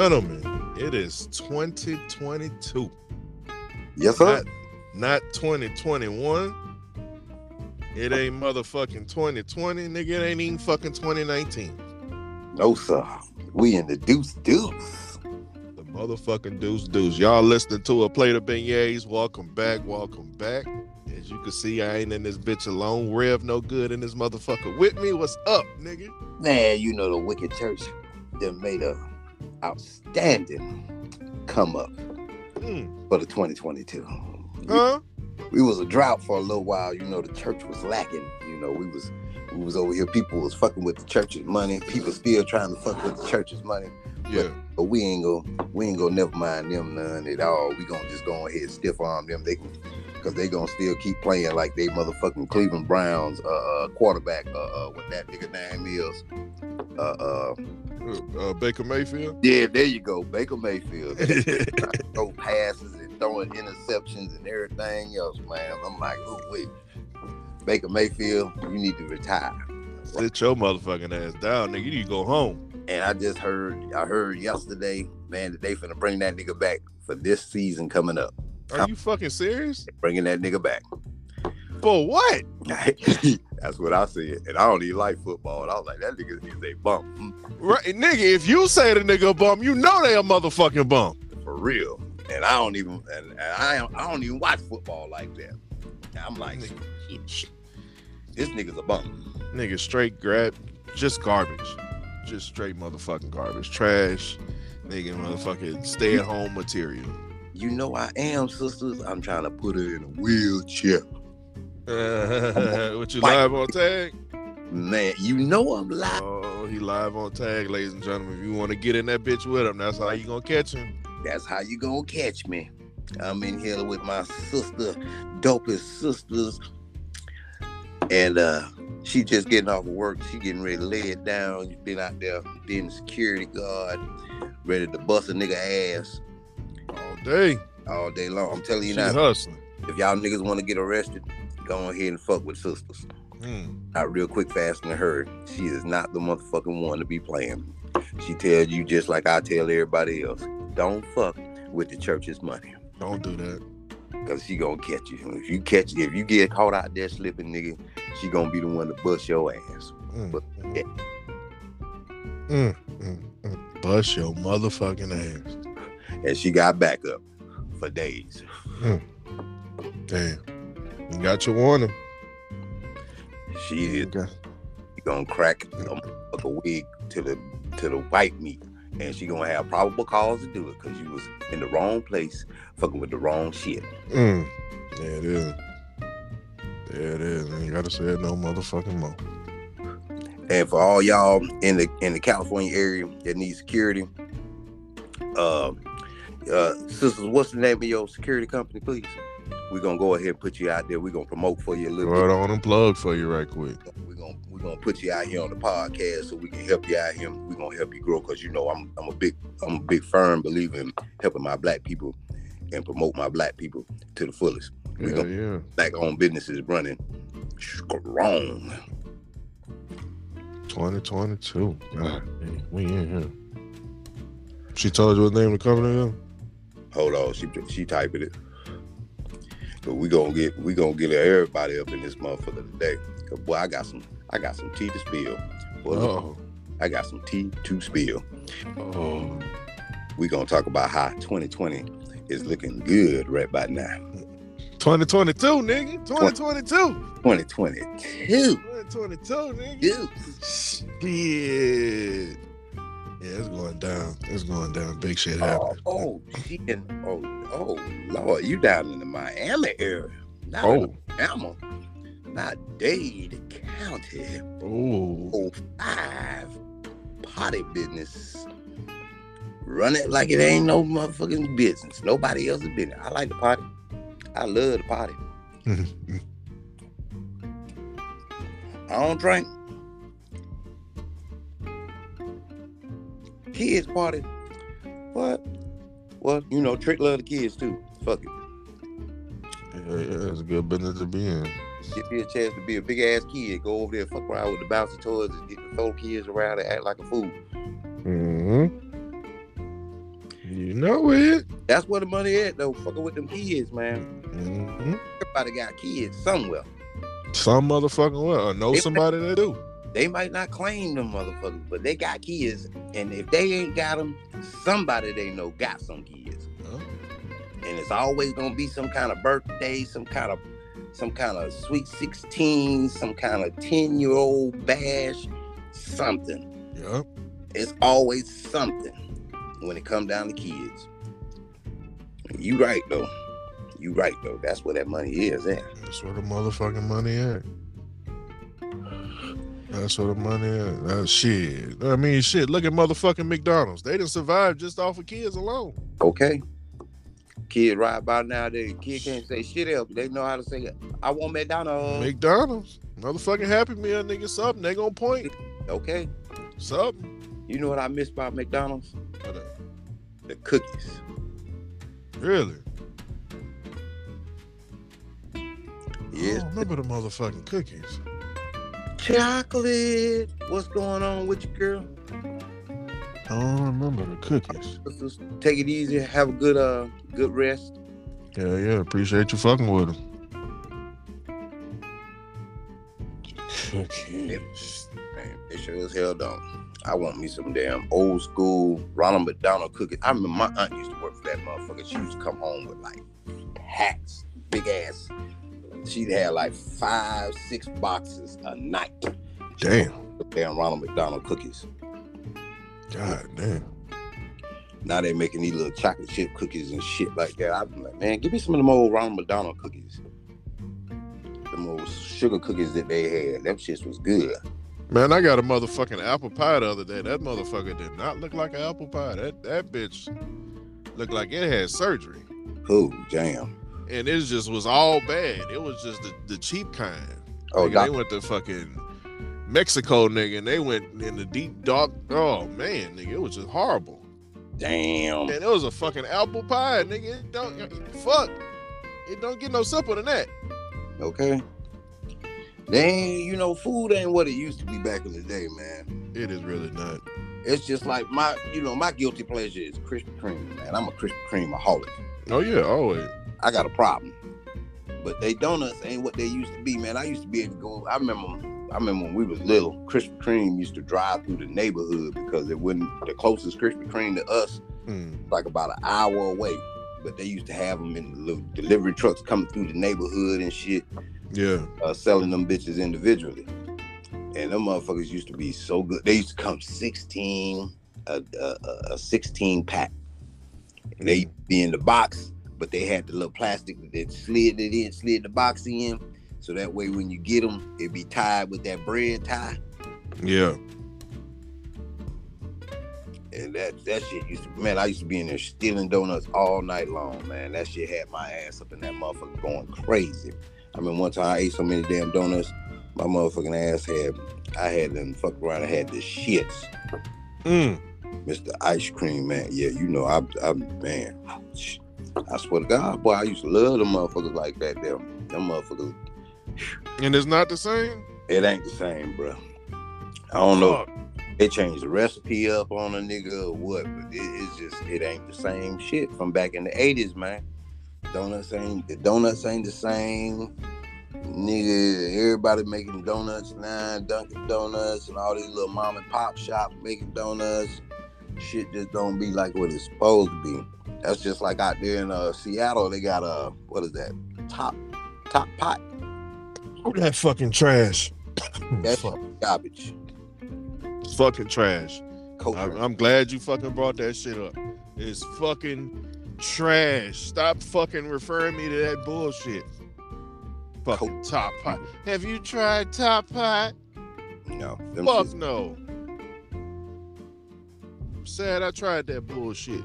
gentlemen, it is 2022. Yes, sir. Not, not 2021. It ain't motherfucking 2020, nigga. It ain't even fucking 2019. No, sir. We in the deuce deuce. The motherfucking deuce deuce. Y'all listening to a plate of beignets. Welcome back. Welcome back. As you can see, I ain't in this bitch alone. Rev no good in this motherfucker with me. What's up, nigga? Man, you know the wicked church that made a outstanding come up Mm. for the 2022. Huh? We was a drought for a little while. You know, the church was lacking. You know, we was we was over here. People was fucking with the church's money. People still trying to fuck with the church's money. Yeah. But we ain't go we ain't gonna never mind them none at all. We gonna just go ahead and stiff arm them. They because they gonna still keep playing like they motherfucking Cleveland Browns uh, uh quarterback uh, uh what that nigga name is. Uh uh Uh, Baker Mayfield. yeah, there you go, Baker Mayfield. throw passes and throwing interceptions and everything else, man. I'm like, oh wait. Baker Mayfield, you need to retire. Sit your motherfucking ass down, nigga. You need to go home. And I just heard I heard yesterday, man, that they finna bring that nigga back for this season coming up. Are you fucking serious? Bringing that nigga back. For what? That's what I said. And I don't even like football. And I was like, that nigga is a bum. Right, nigga. If you say the nigga a bum, you know they a motherfucking bum. For real. And I don't even and, and I don't I don't even watch football like that. I'm like. This nigga's a bum. Nigga, straight grab, just garbage, just straight motherfucking garbage, trash. Nigga, motherfucking stay at home material. You know I am, sisters. I'm trying to put her in a wheelchair. what you live on tag? Man, you know I'm live. Oh, he live on tag, ladies and gentlemen. If you want to get in that bitch with him, that's how you gonna catch him. That's how you gonna catch me. I'm in here with my sister, dopest sisters. And uh she just getting off of work. She getting ready to lay it down. Been out there being security guard, ready to bust a nigga ass day, all day long. I'm telling you she now, hustling. if y'all niggas want to get arrested, go ahead and fuck with sisters. Hmm. Not real quick, fast, and hurry. She is not the motherfucking one to be playing. She tell you just like I tell everybody else. Don't fuck with the church's money. Don't do that. Cause she gonna catch you. If you catch if you get caught out there slipping, nigga, she gonna be the one to bust your ass. Mm, But- mm, yeah. mm, mm, mm. Bust your motherfucking ass. And she got backup for days. Damn. You got your warning. She is gonna crack a motherfucker wig to the to the white meat. And she gonna have probable cause to do it because you was in the wrong place, fucking with the wrong shit. Mm. There it is. There it is. You gotta say it no motherfucking more. And for all y'all in the in the California area that need security, uh, uh, sisters, what's the name of your security company, please? We're gonna go ahead and put you out there. We're gonna promote for you a little Right on and plug for you right quick. We're gonna we're gonna put you out here on the podcast so we can help you out here. We're gonna help you grow because you know I'm I'm a big I'm a big firm believer in helping my black people and promote my black people to the fullest. We Yeah, gonna yeah. black owned businesses running strong. 2022. God, man, we in here. She told you what name of the company is? Hold on, she she typing it. But we gonna get we gonna get everybody up in this motherfucker today. Cause boy, I got some I got some tea to spill. Boy, Oh. I got some tea to spill. Oh. We gonna talk about how 2020 is looking good right by now. 2022, nigga. 2022. 2022. 2022, nigga. Dude. Shit. Yeah, it's going down. It's going down. Big shit Oh, happening. oh, she in, oh, oh, Lord, you down in the Miami area. Not Oh. Alabama, not Dade County. Oh. oh five potty business. Run it like it ain't no motherfucking business. Nobody else's business. I like the potty. I love the potty. I don't drink. Kids party. What? Well, you know, Trick love the kids too. Fuck it. yeah, yeah, it's a good business to be in. Get me a chance to be a big ass kid. Go over there, fuck around with the bouncy toys, and get the throw kids around and act like a fool. Mm-hmm. You know it. That's where the money at though. Fucking with them kids, man. Mm-hmm. Everybody got kids somewhere. Some motherfucking well. I know somebody that do. They might not claim them motherfuckers, but they got kids. And if they ain't got them, somebody they know got some kids. Huh? And it's always gonna be some kind of birthday, some kind of some kind of sweet 16, some kind of 10 year old bash, something. Yep. It's always something when it come down to kids. You right though. You right though. That's where that money is at. That's where the motherfucking money at. That's where the money at. That shit. I mean, shit. Look at motherfucking McDonald's. They didn't survive just off of kids alone. Okay. Kid right by nowadays. Kid can't say shit else. They know how to say, I want McDonald's. McDonald's, motherfucking Happy Meal, nigga. Something they gonna point okay. something. You know what I miss about McDonald's? What? The cookies. Really? Yeah. I don't remember the motherfucking cookies. Chocolate. What's going on with you, girl? I don't remember the cookies. Just take it easy. Have a good uh good rest. Yeah, yeah. Appreciate you fucking with them. Cookies. Man, they sure as hell don't. I want me some damn old school Ronald McDonald cookies. I remember my aunt used to work for that motherfucker. She used to come home with like packs, big ass. She'd have like five, six boxes a night. Damn. Damn Ronald McDonald cookies. God damn. Now they making these little chocolate chip cookies and shit like that. I'm like, man, give me some of them old Ronald McDonald cookies. The old sugar cookies that they had. Them shits was good. Man, I got a motherfucking apple pie the other day. That motherfucker did not look like an apple pie. That that bitch looked like it had surgery. Oh, jam. And it just was all bad. It was just the, the cheap kind. Oh, Nigga, they went to fucking Mexico, nigga, and they went in the deep dark. Oh man, nigga, it was just horrible. damn. And it was a fucking apple pie, nigga. It don't fuck. It don't get no simpler than that. Okay. They ain't, you know, food ain't what it used to be back in the day, man. It is really not. It's just like my, you know, my guilty pleasure is Krispy Kreme, man. I'm a Krispy Kreme aholic. Oh yeah, always. I got a problem. But they donuts ain't what they used to be, man. I used to be able to go. I remember, I remember when we was little, Krispy Kreme used to drive through the neighborhood because it wasn't the closest Krispy Kreme to us, Mm. like about an hour away. But they used to have them in the little delivery trucks coming through the neighborhood and shit. Yeah. uh, selling them bitches individually. And them motherfuckers used to be so good. They used to come 16, a, a, a- 16 pack. And they be in the box, but they had the little plastic that slid it in, slid the box in. So that way when you get them, it be tied with that bread tie. Yeah. And that that shit used to man, I used to be in there stealing donuts all night long, man. That shit had my ass up in that motherfucker going crazy. I mean one time I ate so many damn donuts, my motherfucking ass had I had them fuck around and had the shits. Mm. Mr. Ice Cream Man. Yeah, you know, I I man, I swear to God, boy, I used to love them motherfuckers like that. Them them motherfuckers. And it's not the same. It ain't the same, bro. I don't know. They changed the recipe up on a nigga or what, but it, it's just it ain't the same shit from back in the eighties, man. Donuts ain't the donuts ain't the same. Nigga, everybody making donuts now, Dunkin' Donuts and all these little mom and pop shops making donuts. Shit just don't be like what it's supposed to be. That's just like out there in uh, Seattle, they got a what is that? Top Top Pot. Oh, that fucking trash. That's Fuck. garbage. It's fucking trash. I, I'm glad you fucking brought that shit up. It's fucking trash. Stop fucking referring me to that bullshit. Fucking Top Pot. Have you tried Top Pot? no, Fuck no. Sad I tried that bullshit.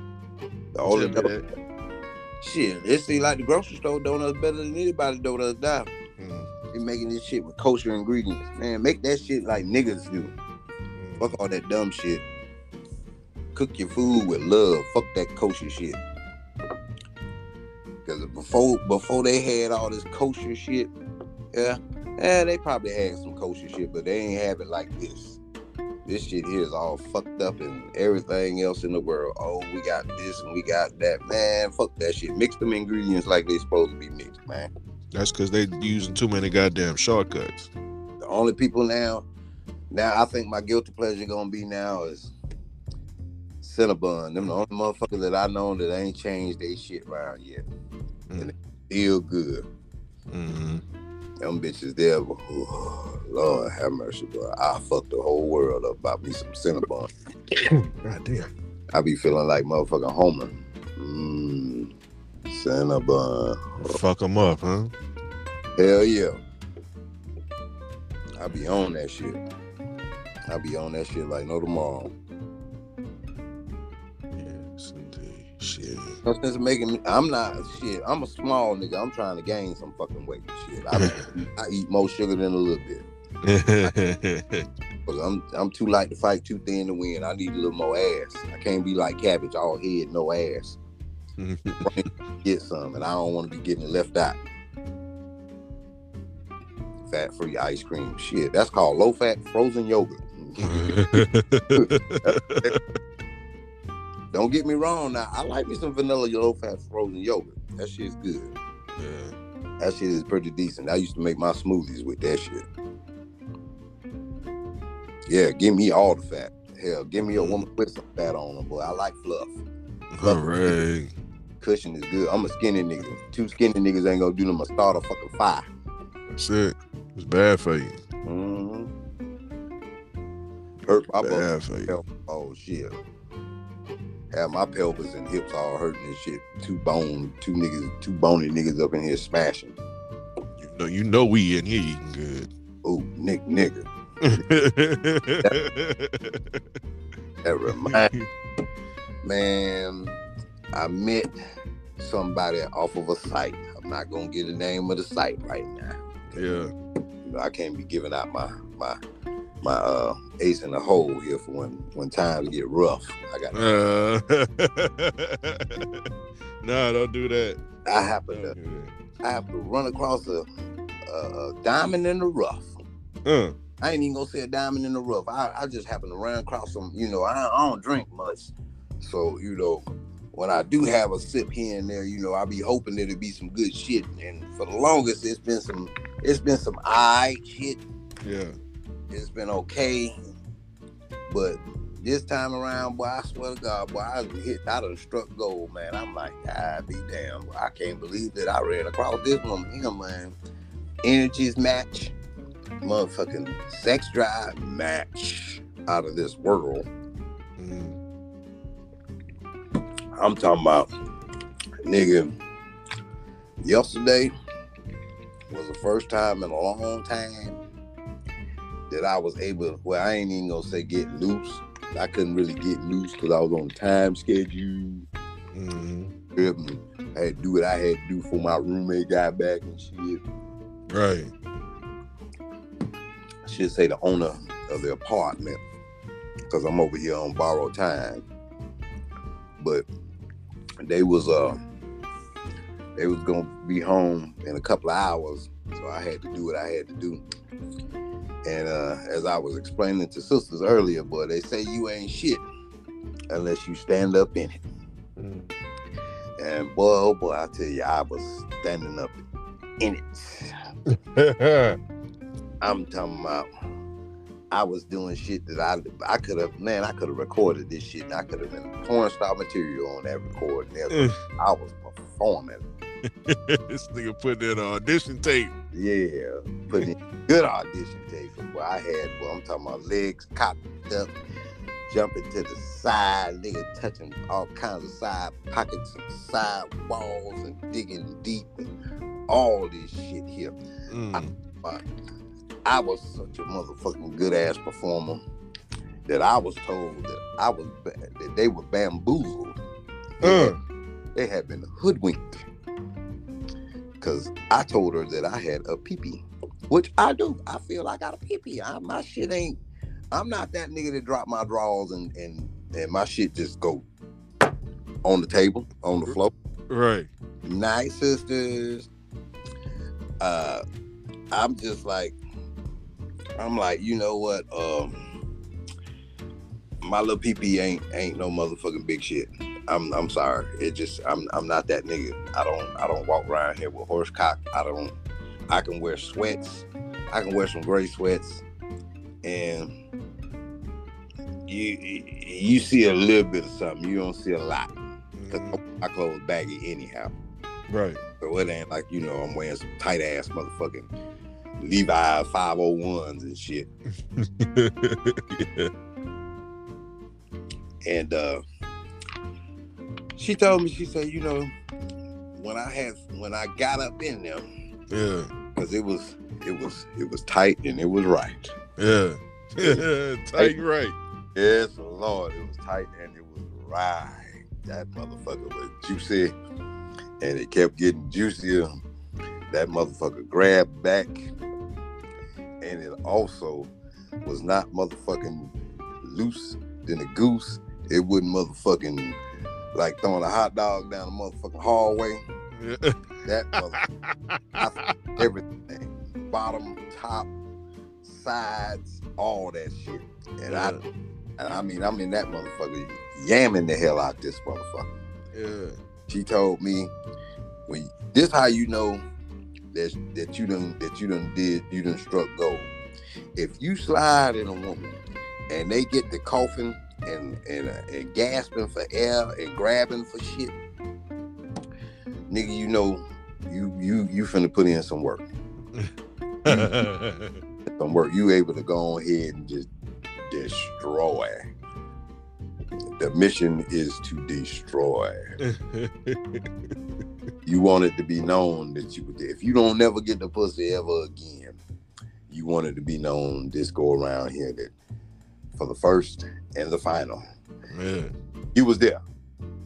The only Tell me don- that. Shit, it seems like the grocery store donuts better than anybody donuts now. Mm, They making this shit with kosher ingredients. Man, make that shit like niggas do. mm. Fuck all that dumb shit. Cook your food with love. Fuck that kosher shit. Cause before before they had all this kosher shit, yeah, yeah, they probably had some kosher shit, but they ain't have it like this. This shit here is all fucked up and everything else in the world. Oh, we got this and we got that. Man, fuck that shit. Mix them ingredients like they supposed to be mixed, man. That's because they using too many goddamn shortcuts. The only people now, now I think my guilty pleasure gonna be now is Cinnabon. Them the only motherfuckers that I know that ain't changed their shit around yet. Mm. And they still good. hmm Them bitches there, but, oh, Lord have mercy, bro. I fucked the whole world up about me some Cinnabon. God damn. I be feeling like motherfucking Homer. Mmm, Cinnabon. Fuck them up, huh? Hell yeah. I be on that shit. I be on that shit like no tomorrow. Yes, indeed. Shit. No sense making me. I'm not shit. I'm a small nigga. I'm trying to gain some fucking weight. Shit. I, I eat more sugar than a little bit. Cause I'm I'm too light to fight, too thin to win. I need a little more ass. I can't be like cabbage, all head, no ass. Get some, and I don't want to be getting left out. Fat free ice cream, shit. That's called low fat frozen yogurt. Don't get me wrong. Now I like me some vanilla low fat frozen yogurt. That shit's good. yeah. That shit is pretty decent. I used to make my smoothies with that shit. Yeah, give me all the fat. Hell, give me a woman with some fat on her, boy. I like fluff. Right. Cushion is good. I'm a skinny nigga. Two skinny niggas ain't gonna do them a start a fucking fire. That's it. It's bad for you. Mm-hmm. Hurt my. Bad for you. Oh shit. Have my pelvis and hips all hurting and shit. Two bone, two niggas, two bony niggas up in here smashing. You know, you know we in here eating good. Oh, Nick, nigga. That remind man. I met somebody off of a site. I'm not gonna get the name of the site right now. yeah. You know, I can't be giving out my my my uh ace in the hole here for when when times get rough. I got Uh, no, don't do that. I happen Don't to I have to run across a, a, a diamond in the rough. Uh, I ain't even gonna say a diamond in the rough. I, I just happen to run across some, you know, I, I don't drink much. So, you know, when I do have a sip here and there, you know, I be hoping it'll be some good shit. And for the longest it's been some it's been some I shit. yeah. It's been okay. But this time around, boy, I swear to God, boy, I hit I done struck gold, man. I'm like, God be damn. I can't believe that I ran across this woman here, man. Energies match, motherfucking sex drive match out of this world. Mm. I'm talking about, nigga. Yesterday was the first time in a long time that I was able. Well, I ain't even gonna say get loose. I couldn't really get loose because I was on time schedule. Mm. and I had to do what I had to do for my roommate got back and shit. Right. I should say the owner of the apartment because I'm over here on borrowed time. But they was uh they was gonna be home in a couple of hours, so I had to do what I had to do. And uh as I was explaining to sisters earlier, boy, they say you ain't shit unless you stand up in it. Mm. And boy, oh boy, I tell you, I was standing up in it. I'm talking about I was doing shit that I I could have man, I could have recorded this shit. and I could have been porn star material on that recording. I was performing. this nigga put that on audition tape. Yeah, putting in good audition tape. Where I had, well, I'm talking about legs cocked up, jumping to the side, nigga touching all kinds of side pockets and side walls and digging deep and all this shit here. Mm. I was such a motherfucking good ass performer that I was told that I was that they were bamboozled. They, Uh. they had been hoodwinked. Cause I told her that I had a peepee, which I do. I feel like I got a peepee. I, my shit ain't. I'm not that nigga that drop my drawers and and and my shit just go on the table on the floor Right. night sisters. Uh, I'm just like, I'm like, you know what? Um, my little peepee ain't ain't no motherfucking big shit. I'm I'm sorry. It just I'm I'm not that nigga. I don't I don't walk around here with horse cock. I don't. I can wear sweats. I can wear some gray sweats, and you you see a little bit of something. You don't see a lot because Mhm. my clothes baggy anyhow. Right. So it ain't like you know I'm wearing some tight ass motherfucking Levi 501s and shit. yeah. And uh she told me, she said, you know, when I had when I got up in them, Yeah. because it was it was it was tight and it was right. Yeah. Tight right. Yes, Lord, it was tight and it was right. That motherfucker was juicy and it kept getting juicier. That motherfucker grabbed back. And it also was not motherfucking loose than a goose. It wouldn't motherfucking like throwing a hot dog down the motherfucking hallway. Yeah. That felt everything. Bottom, top, sides, all that shit. And I and I mean, I'm in that motherfucker yamming the hell out this motherfucker. Yeah. She told me, when this how you know that that you done that you done did you done struck gold. If you slide in a woman and they get the coughing and and, uh, and gasping for air and grabbing for shit, nigga, you know you you you finna put in some work. Some work. You able to go ahead and just destroy. The mission is to destroy. You want it to be known that you if you don't never get the pussy ever again, you want it to be known this go around here that for the first and the final, Man. you was there.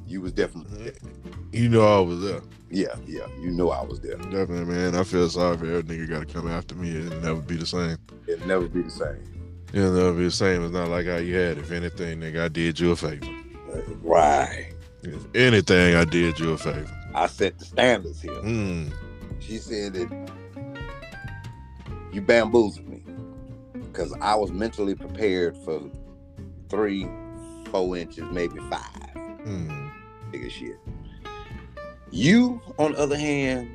You was definitely there. You know I was there. Yeah, yeah. You know I was there. Definitely, man. I feel sorry for every nigga got to come after me. It'll never be the same. It'll never be the same. It'll never be the same. It's not like how you had. If anything, nigga, I did you a favor. Right. If anything, I did you a favor. I set the standards here. Mm. She said that you bamboozled because I was mentally prepared for three, four inches, maybe five. Mm. Shit. You, on the other hand,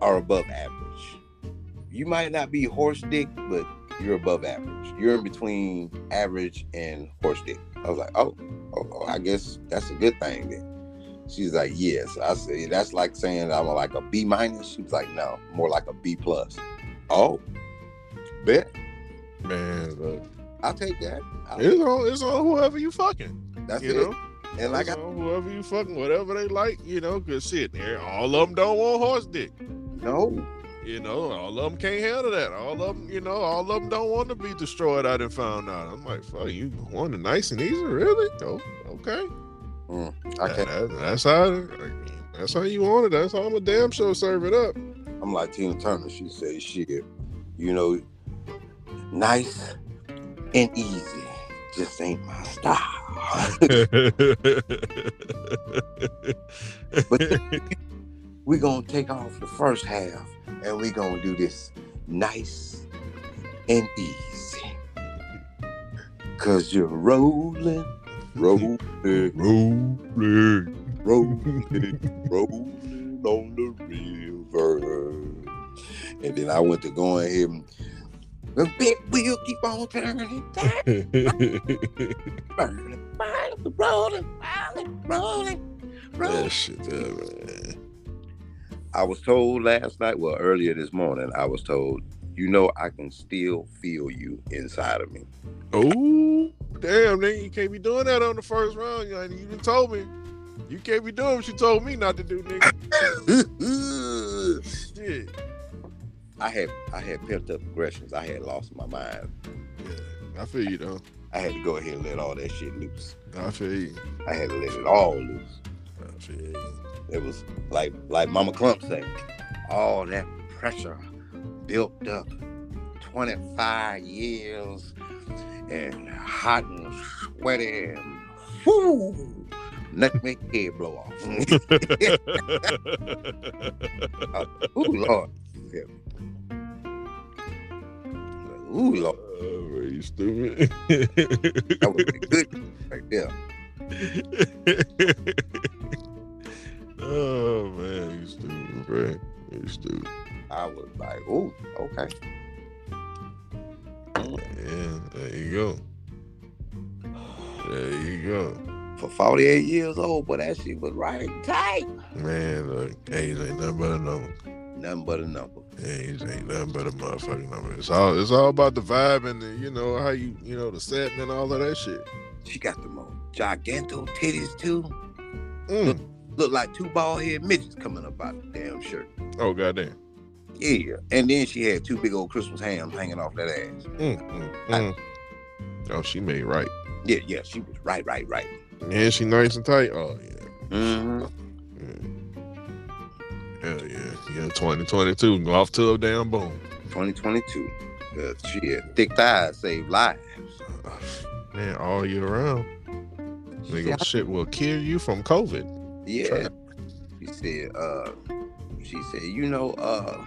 are above average. You might not be horse dick, but you're above average. You're in between average and horse dick. I was like, oh, oh, oh, I guess that's a good thing then. She's like, yes. I said, that's like saying I'm like a B minus. She was like, no, more like a B plus. Oh, bet. Man, look. I'll take that. I'll- It's on, it's on whoever you fucking. that's you it. know? And like I whoever you fucking, whatever they like, you know, because shit, all of them don't want horse dick. no, You know, all of them can't handle that. All of them, you know, all of them don't want to be destroyed. I done found out. I'm like, fuck, you want it nice and easy, really? Oh, okay. Mm, I can't. that- that's how. I mean, that's how you want it. That's how I'm a damn sure serve it up. I'm like Tina Turner. She says, shit, you know, nice and easy just ain't my style. But we're gonna take off the first half and we're gonna do this nice and easy. Cause you're rolling, rolling, Rolling. rolling, rolling on the river. And then I went to go ahead and the big wheel keep on turning, turning, burning, burning, rolling, rolling, rolling, rolling. that shit man. I was told last night, well, earlier this morning, I was told, you know, I can still feel you inside of me. Oh, damn, nigga, you can't be doing that on the first round. You, you even told me. You can't be doing what you told me not to do, nigga. Shit. I had I had pent up aggressions. I had lost my mind. Yeah, I feel you, though. I had to go ahead and let all that shit loose. I feel you. I had to let it all loose. I feel you. It was like like Mama Klump said, all that pressure built up 25 years and hot and sweaty and whoo, let me head blow off. Oh, ooh, Lord. Yeah. Ooh, Lord. Oh, you stupid. That would be good right there. oh man, you stupid, bro. You stupid. I was like, oh, okay. Yeah, there you go. There you go. For 48 years old, but that shit was right tight. Man, look, age ain't nothing but a number. Nothing but a number. Age ain't nothing but a motherfucking number. It's all it's all about the vibe and the, you know, how you, you know, the setting and all of that shit. She got the most giganto titties too. Mm. Look like two bald head midgets coming up out the damn shirt. Oh goddamn. Yeah. And then she had two big old Christmas hams hanging off that ass. Mm, mm, mm. Oh, she made right. Yeah, yeah, she was right, right, right. And she nice and tight. Oh yeah. Mm-hmm. Hell yeah. Yeah, 2022. Go off to a damn boom. 2022. Uh, she had thick thighs save lives. Man, all year round. Nigga, shit will kill you from COVID. Yeah. She said, uh, she said, you know, uh,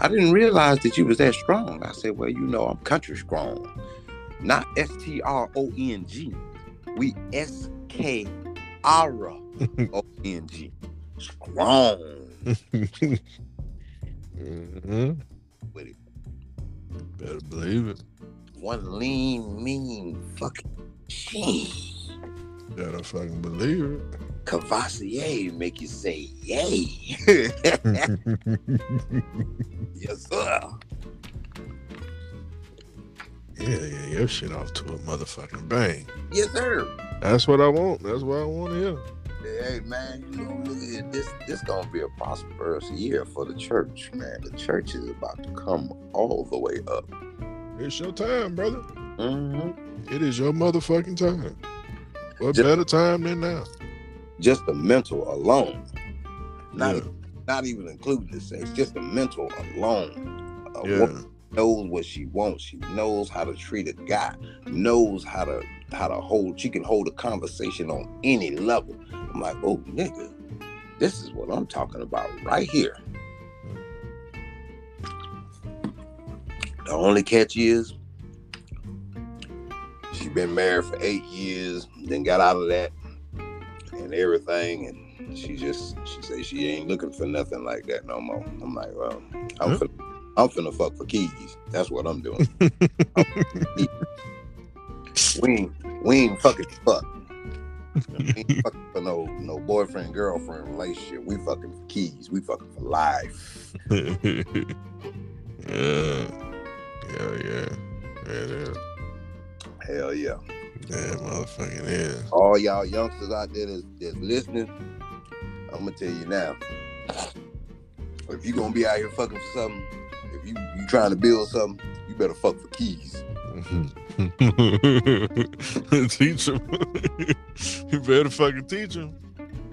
I didn't realize that you was that strong. I said, well, you know, I'm country strong. Not S T R O N G. We S K R O N G. Strong. hmm With it. Better believe it. One lean, mean fucking machine. Better fucking believe it. Cavassier make you say yay. yes, sir. Yeah, yeah, your shit off to a motherfucking bang. Yes, sir. That's what I want. That's what I want to hear. Hey man, you know, look at this. This gonna be a prosperous year for the church, man. The church is about to come all the way up. It's your time, brother. Mm-hmm. It is your motherfucking time. What Just- better time than now? Just the mental alone, not Yeah. not even including the sex. Just the mental alone. A Yeah. woman knows what she wants. She knows how to treat a guy. Knows how to how to hold. She can hold a conversation on any level. I'm like, oh nigga, this is what I'm talking about right here. The only catch is she been married for eight years, then got out of that and everything, and she just she say she ain't looking for nothing like that no more. I'm like, well, I'm finna, I'm finna fuck for keys. That's what I'm doing. we ain't we ain't fucking fuck. We ain't fucking for no no boyfriend girlfriend relationship. We fucking for keys. We fucking for life. yeah. Yeah, yeah. Yeah, it is. Hell yeah. Yeah, motherfucking is. all y'all youngsters out there that's, that's listening, I'm gonna tell you now. If you gonna be out here fucking for something, if you you trying to build something, you better fuck for keys. teach him. you better fucking teach him.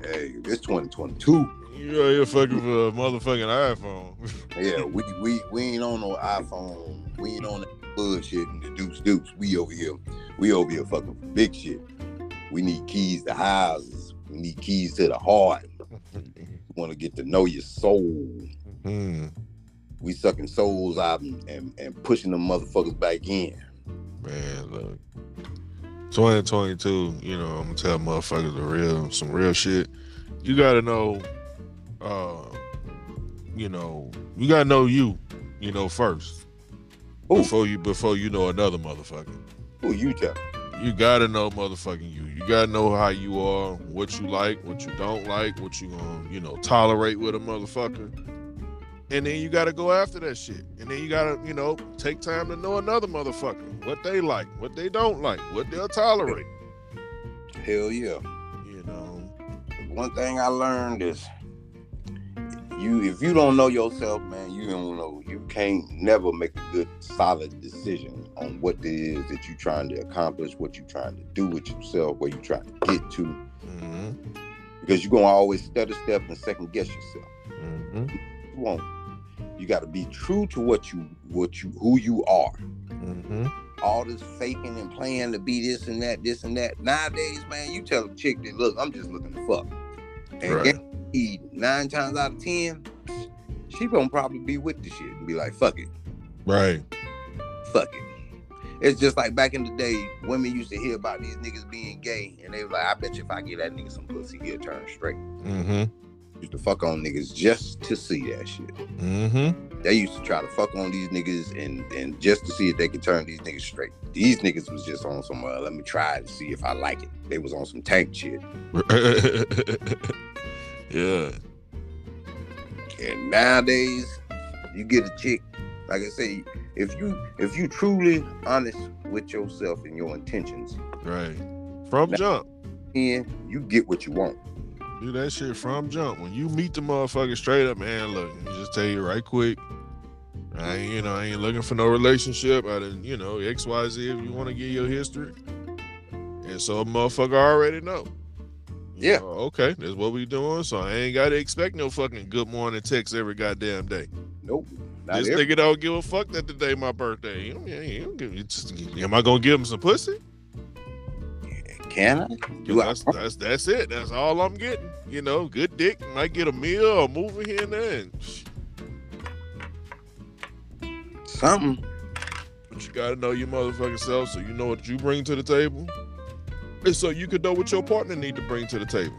Hey, it's 2022. You out here fucking for a motherfucking iPhone. Yeah, we we we ain't on no iPhone. We ain't on that bullshit and the deuce deuce. We over here. We over here fucking for big shit. We need keys to houses. We need keys to the heart. Want to get to know your soul. Hmm. We sucking souls out and, and, and pushing them motherfuckers back in. Man, look. 2022, you know, I'm gonna tell motherfuckers the real, some real shit. You gotta know, uh, you know, you gotta know you, you know, first Who? before you before you know another motherfucker. Who you tell? You gotta know motherfucking you. You gotta know how you are, what you like, what you don't like, what you gonna, you know, tolerate with a motherfucker. And then you gotta go after that shit. And then you gotta, you know, take time to know another motherfucker, what they like, what they don't like, what they'll tolerate. Hell yeah. You know. One thing I learned is you if you don't know yourself, man, you don't know you can't never make a good solid decision on what it is that you're trying to accomplish, what you're trying to do with yourself, where you're trying to get to. hmm Because you're gonna always stutter step and second guess yourself. hmm You won't. You gotta be true to what you what you who you are. hmm all this faking and playing to be this and that, this and that. Nowadays, man, you tell a chick that look, I'm just looking to fuck. And Right. guaranteed, nine times out of ten, she gonna probably be with the shit and be like, fuck it, Right. fuck it. It's just like back in the day, women used to hear about these niggas being gay, and they was like, "I bet you if I get that nigga some pussy, he'll turn straight." Mm-hmm. Used to fuck on niggas just to see that shit. Mm-hmm. They used to try to fuck on these niggas and and just to see if they could turn these niggas straight. These niggas was just on some uh, let me try to see if I like it. They was on some tank shit. yeah. And nowadays, you get a chick, like I say, if you if you truly honest with yourself and your intentions, Right. From Now- jump. and you get what you want. Do that shit from jump. When you meet the motherfucker straight up, man, look, let me just tell you right quick. I ain't, you know, I ain't looking for no relationship. I didn't, you know, XYZ if you want to get your history. And so a motherfucker already know. You Yeah. know, okay, that's what we doing. So I ain't gotta expect no fucking good morning text every goddamn day. Nope. This every- nigga don't give a fuck that today my birthday. You know, yeah, he don't give- it's- am I gonna give him some pussy? Can I? Do I? That's, that's that's it. That's all I'm getting. You know, good dick. Might get a meal or movie here and there. And Something. but you gotta know your motherfucking self, so you know what you bring to the table, and so you can know what your partner need to bring to the table.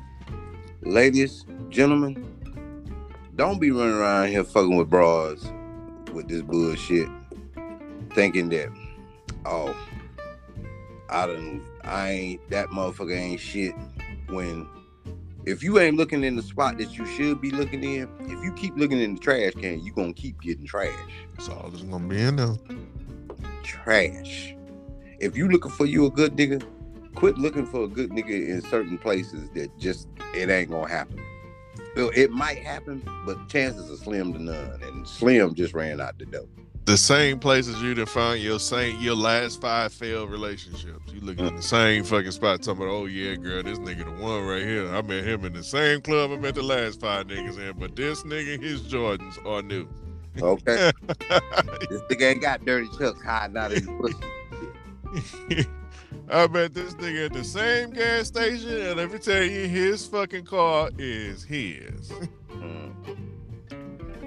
Ladies, gentlemen, don't be running around here fucking with bras with this bullshit, thinking that, oh, I done, I ain't that motherfucker ain't shit. When if you ain't looking in the spot that you should be looking in, if you keep looking in the trash can, you gonna keep getting trash. That's all that's gonna be in there. Trash. If you looking for you a good nigga, quit looking for a good nigga in certain places that just it ain't gonna happen. Well, It might happen, but chances are slim to none. And Slim just ran out the door. The same places you done found your same your last five failed relationships. You looking in the same fucking spot, talking about, oh yeah, girl, this nigga the one right here. I met him in the same club I met the last five niggas in, but this nigga, his Jordans are new. Okay, this nigga ain't got dirty chucks hiding out in the pussy. I met this nigga at the same gas station, and let me tell you, his fucking car is his. Mm.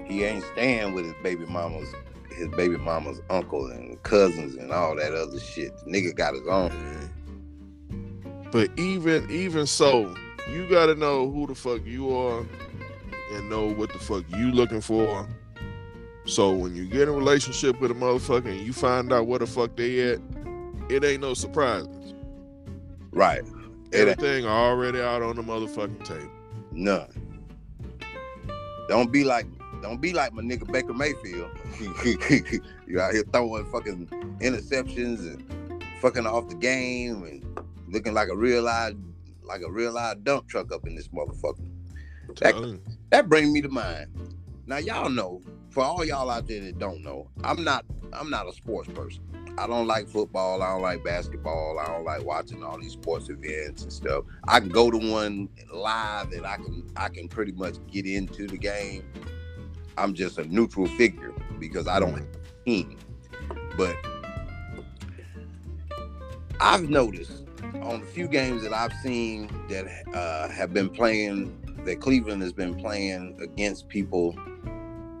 He ain't staying with his baby mama's his baby mama's uncle and cousins and all that other shit. The nigga got his own. But even even so, you gotta know who the fuck you are and know what the fuck you looking for. So when you get in a relationship with a motherfucker and you find out where the fuck they at, it ain't no surprises. Right. It Everything already out on the motherfucking table. none. Don't be like don't be like my nigga Baker Mayfield. you out here throwing fucking interceptions and fucking off the game and looking like a real live like a real live dump truck up in this motherfucker. That- that brings me to mind. Now y'all know, for all y'all out there that don't know, I'm not I'm not a sports person. I don't like football, I don't like basketball, I don't like watching all these sports events and stuff. I can go to one live and I can I can pretty much get into the game. I'm just a neutral figure because I don't have a team. But I've noticed on the few games that I've seen that uh, have been playing that Cleveland has been playing against people.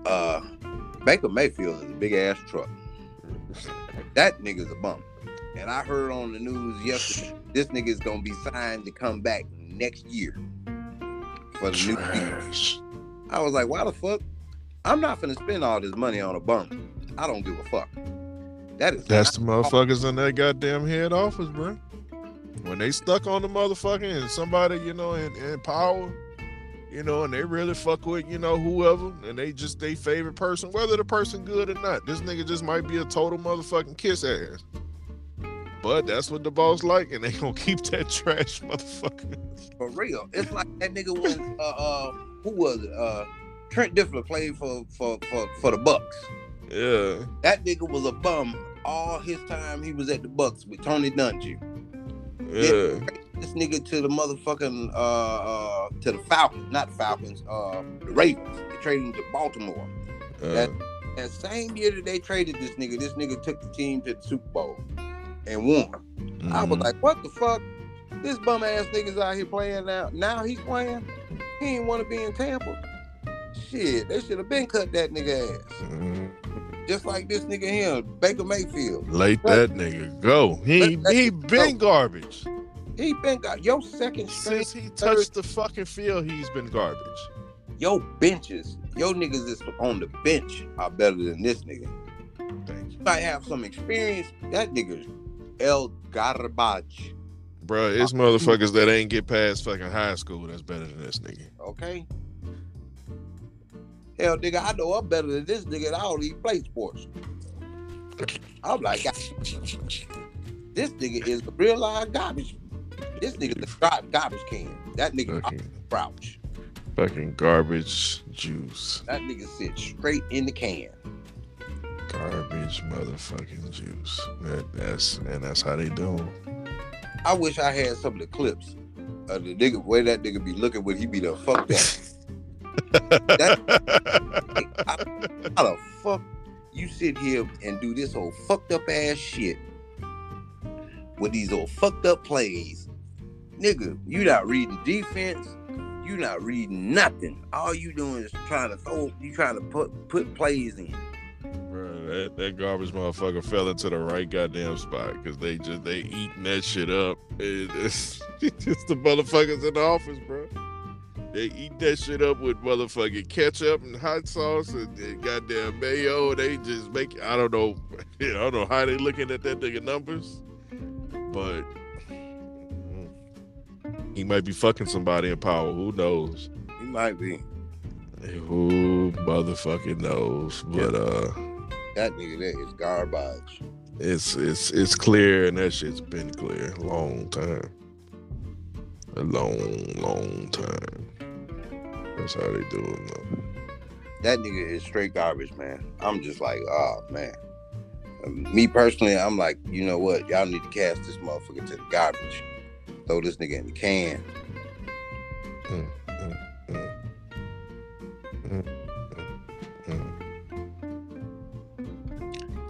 Uh, Baker Mayfield is a big ass truck. That nigga's a bum. And I heard on the news yesterday, this nigga is gonna be signed to come back next year for the new season. I was like, why the fuck? I'm not gonna spend all this money on a bum. I don't give a fuck. That is That's the motherfuckers in that goddamn head office, bro. When they stuck on the motherfucker and somebody, you know, in, in power, you know, and they really fuck with, you know, whoever, and they just they favorite person, whether the person good or not. This nigga just might be a total motherfucking kiss ass. But that's what the boss like, and they gonna keep that trash motherfucker. for real. It's like that nigga was uh, uh who was it? Uh Trent Dilfer played for for for for the Bucs. Yeah. That nigga was a bum all his time he was at the Bucs with Tony Dungy. Yeah. This nigga to the motherfucking uh uh to the Falcons, not the Falcons, uh the Ravens. They traded him to Baltimore. Uh, That same year that they traded this nigga, this nigga took the team to the Super Bowl and won. I was mhm. like, what the fuck? This bum ass nigga's out here playing now. Now he's playing. He ain't want to be in Tampa. Shit, they should have been cut that nigga ass. Mhm. Just like this nigga here, Baker Mayfield. Let that nigga go. He Let- he been garbage He been got your second since he touched the fucking field. He's been garbage. your benches, your niggas is on the bench are better than this nigga. Thank you, might have some experience. That nigga's El Garbage. bro. It's motherfuckers that ain't get past fucking high school that's better than this nigga. Okay. Hell, nigga, I know I'm better than this nigga. And I don't even play sports. I'm like, this nigga is the real live garbage. This nigga the gar- garbage can. That nigga Fucking, crouch. fucking garbage juice. That nigga sit straight in the can. Garbage motherfucking juice. That, that's and that's how they do. I wish I had some of the clips of the nigga way that nigga be looking when he be the up. How the fuck you sit here and do this whole fucked up ass shit with these old fucked up plays? Nigga, you not reading defense. You not reading nothing. All you doing is trying to throw. You trying to put put plays in. Bro, that, that garbage motherfucker fell into the right goddamn spot because they just they eating that shit up. It- it's, it's just the motherfuckers in the office, bro. They eat that shit up with motherfucking ketchup and hot sauce and, and goddamn mayo. They just make I don't know, I don't know how they looking at that nigga numbers, but he might be fucking somebody in power. Who knows? He might be Who motherfucking knows? But uh. that nigga. There is garbage. It's it's it's clear, and that shit's been clear a long time. A long, long time. That's how they do it. Though. That nigga is straight garbage, man. I'm just like, oh man. Me personally, I'm like, you know what? Y'all need to cast this motherfucker to the garbage. Throw this nigga in the can. Mm, mm, mm. Mm, mm,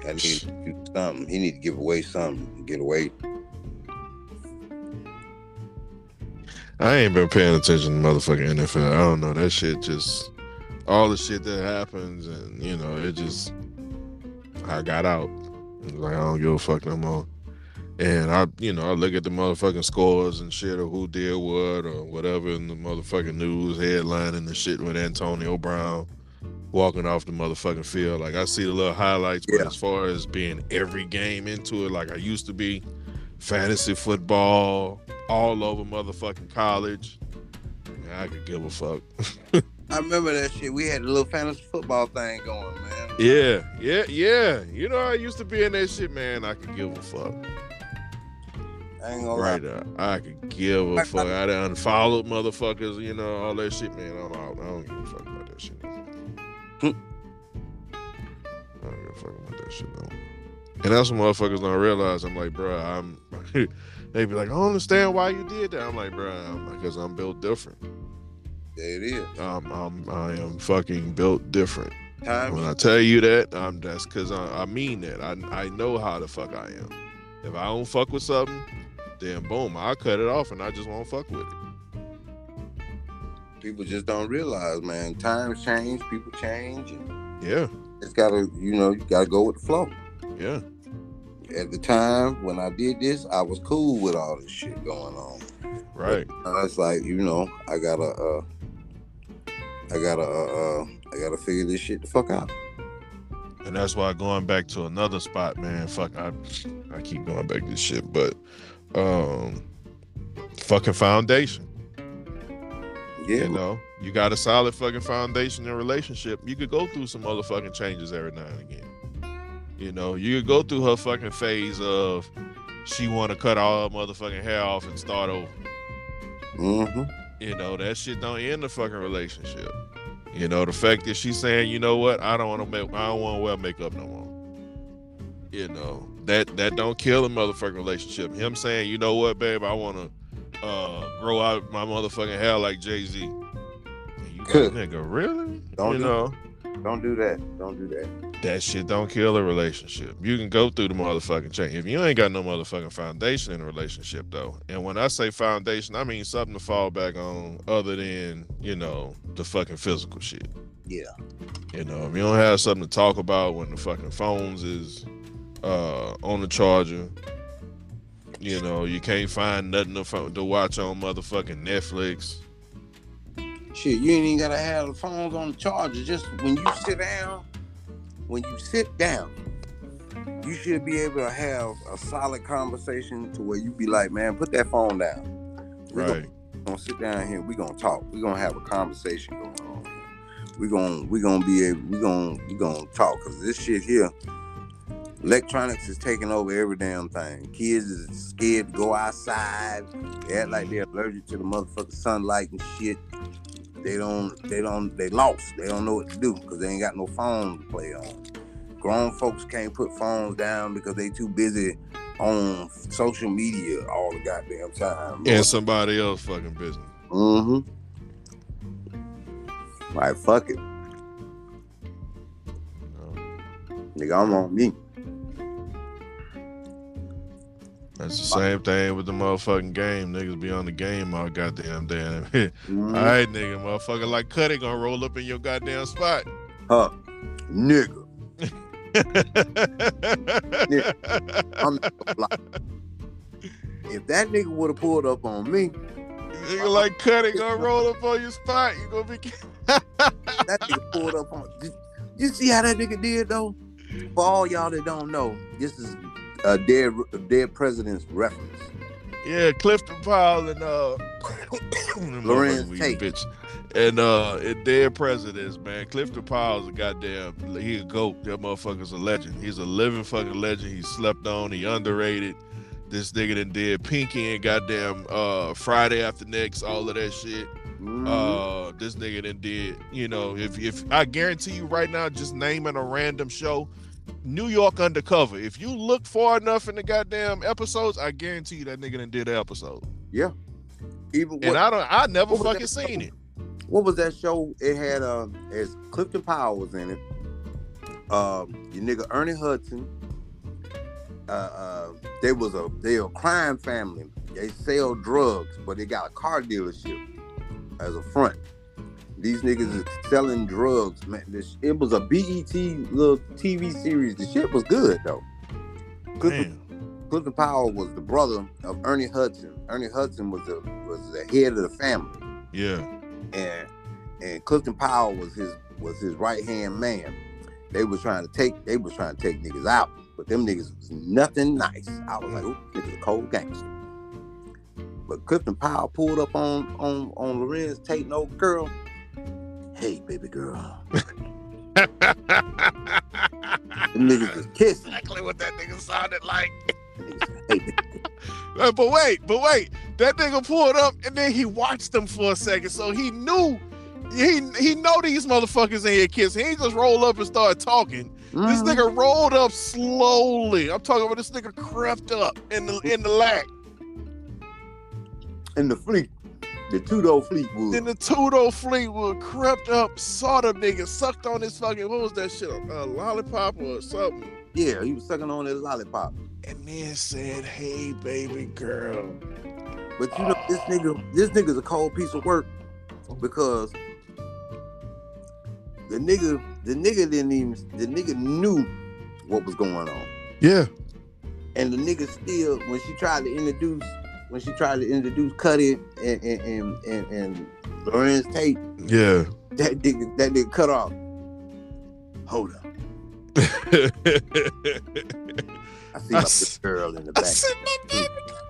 That nigga need to do something. He need to give away something. Get away. I ain't been paying attention to motherfucking NFL. I don't know that shit. Just all the shit that happens, and you know, it just I got out. Like I don't give a fuck no more. And I, you know, I look at the motherfucking scores and shit, or who did what, or whatever in the motherfucking news headline and the shit with Antonio Brown walking off the motherfucking field. Like I see the little highlights, but as far as being every game into it, like I used to be, fantasy football all over motherfucking college. man, I could give a fuck. I remember that shit. We had a little fantasy football thing going, man. Yeah, yeah, yeah. You know, I used to be in that shit, man. I could give a fuck. I ain't gonna Right lie. I could give a fuck. I done unfollowed motherfuckers, you know, all that shit, man. I'm out. I don't give a fuck about that shit. Hmm. I don't give a fuck about that shit, no. And that's what motherfuckers don't realize. I'm like, bro, I'm. they be like, I don't understand why you did that. I'm like, bro, I'm because I'm built different. There it is. I'm, I'm, I am fucking built different. Time. When I tell you that, I'm that's because I, I mean that. I, I know how the fuck I am. If I don't fuck with something, then boom, I'll cut it off and I just won't fuck with it. People just don't realize, man. Times change. People change. Yeah, it's gotta, you know, you gotta go with the flow. yeah. At the time when I did this, I was cool with all this shit going on. Right. It's like you know, I gotta, uh, I gotta, uh, uh, I gotta figure this shit the fuck out. And that's why going back to another spot, man. Fuck, I, I keep going back to this shit, but um, fucking foundation. Yeah, You know, you got a solid fucking foundation in a relationship. You could go through some motherfucking changes every now and again. You know, you could go through her fucking phase of she want to cut all her motherfucking hair off and start over. mm-hmm. You know, that shit don't end the fucking relationship. You know, the fact that she's saying, you know what, I don't want to make, I don't want to wear makeup no more. You know, that that don't kill a motherfucking relationship. Him saying, you know what, babe, I want to uh, grow out my motherfucking hair like Jay Z. You like, nigga, really? Don't you know, Don't do that. Don't do that. That shit don't kill a relationship. You can go through the motherfucking chain. If you ain't got no motherfucking foundation in a relationship, though, and when I say foundation, I mean something to fall back on other than, you know, the fucking physical shit. Yeah. You know, if you don't have something to talk about when the fucking phones is uh on the charger, you know, you can't find nothing to, to watch on motherfucking Netflix. Shit, you ain't even gotta have the phones on the charger. Just when you sit down, when you sit down, you should be able to have a solid conversation to where you be like, man, put that phone down. Right. We Right. gonna sit down here. We gonna talk. We gonna have a conversation going on. We gonna we gonna be able. We gonna we gonna talk because this shit here. Electronics is taking over every damn thing. Kids is scared to go outside. They act like they're allergic to the motherfucking sunlight and shit. They don't. They don't. They lost. They don't know what to do because they ain't got no phone to play on. Grown folks can't put phones down because they too busy on social media all the goddamn time. And somebody else fucking business. Mm-hmm. Like fuck it, know? nigga. I'm on me. That's the same thing with the motherfucking game. Niggas be on the game all goddamn damn. Mhm. All right, nigga, motherfucker like Cutty gonna roll up in your goddamn spot. Huh, nigga. I'm not gonna lie. If that nigga would have pulled up on me, Nigga like Cutty gonna roll up on your spot. You gonna be. that nigga pulled up on. You see how that nigga did though? For all y'all that don't know, this is a dead dead president's reference. Yeah, Clifton Powell and uh Larenz Tate. bitch. And uh and dead presidents, man. Clifton Powell's a goddamn he a goat. That motherfucker's a legend. He's a living fucking legend. He slept on, he underrated. This nigga done did Pinky and goddamn uh Friday after next, all of that shit. Mhm. Uh this nigga done did, you know, if if I guarantee you right now, just naming a random show, New York Undercover. If you look far enough in the goddamn episodes, I guarantee you that nigga done did an episode. Yeah. Even And I don't I never fucking seen show? it. what was that show? It had uh, as Clifton Powell was in it. Um, your nigga Ernie Hudson. Uh, uh, they was a they a crime family. They sell drugs, but they got a car dealership as a front. These niggas is selling drugs, man. This it was a BET little TV series. The shit was good though. Clifton. Clifton Powell was the brother of Ernie Hudson. Ernie Hudson was the was the head of the family Yeah. and and Clifton Powell was his was his right hand man. They was trying to take they was trying to take niggas out, but them niggas was nothing nice. I was like, ooh, niggas a cold gangster. But Clifton Powell pulled up on on on Larenz Tate, no girl. Hey, baby girl, them niggas is kissing. exactly what that nigga sounded like. Uh, but wait, but wait. That nigga pulled up and then he watched them for a second. So he knew he he know these motherfuckers in here kissing. He ain't just roll up and start talking. This Mhm. nigga rolled up slowly. I'm talking about this nigga crept up in the in the lack. in the fleet, the door Fleetwood. Then the two-door Fleetwood crept up, saw the nigga, sucked on his fucking what was that shit? A lollipop or something. yeah, he was sucking on his lollipop. And then said, Hey baby girl. But you know, this nigga, this nigga's a cold piece of work because the nigga, the nigga didn't even, the nigga knew what was going on, Yeah. and the nigga still, when she tried to introduce, when she tried to introduce Cutty and and and and, and Larenz Tate, Yeah. that nigga, that nigga cut off. Hold up, I see I my s- girl in the I back. said, "My baby girl."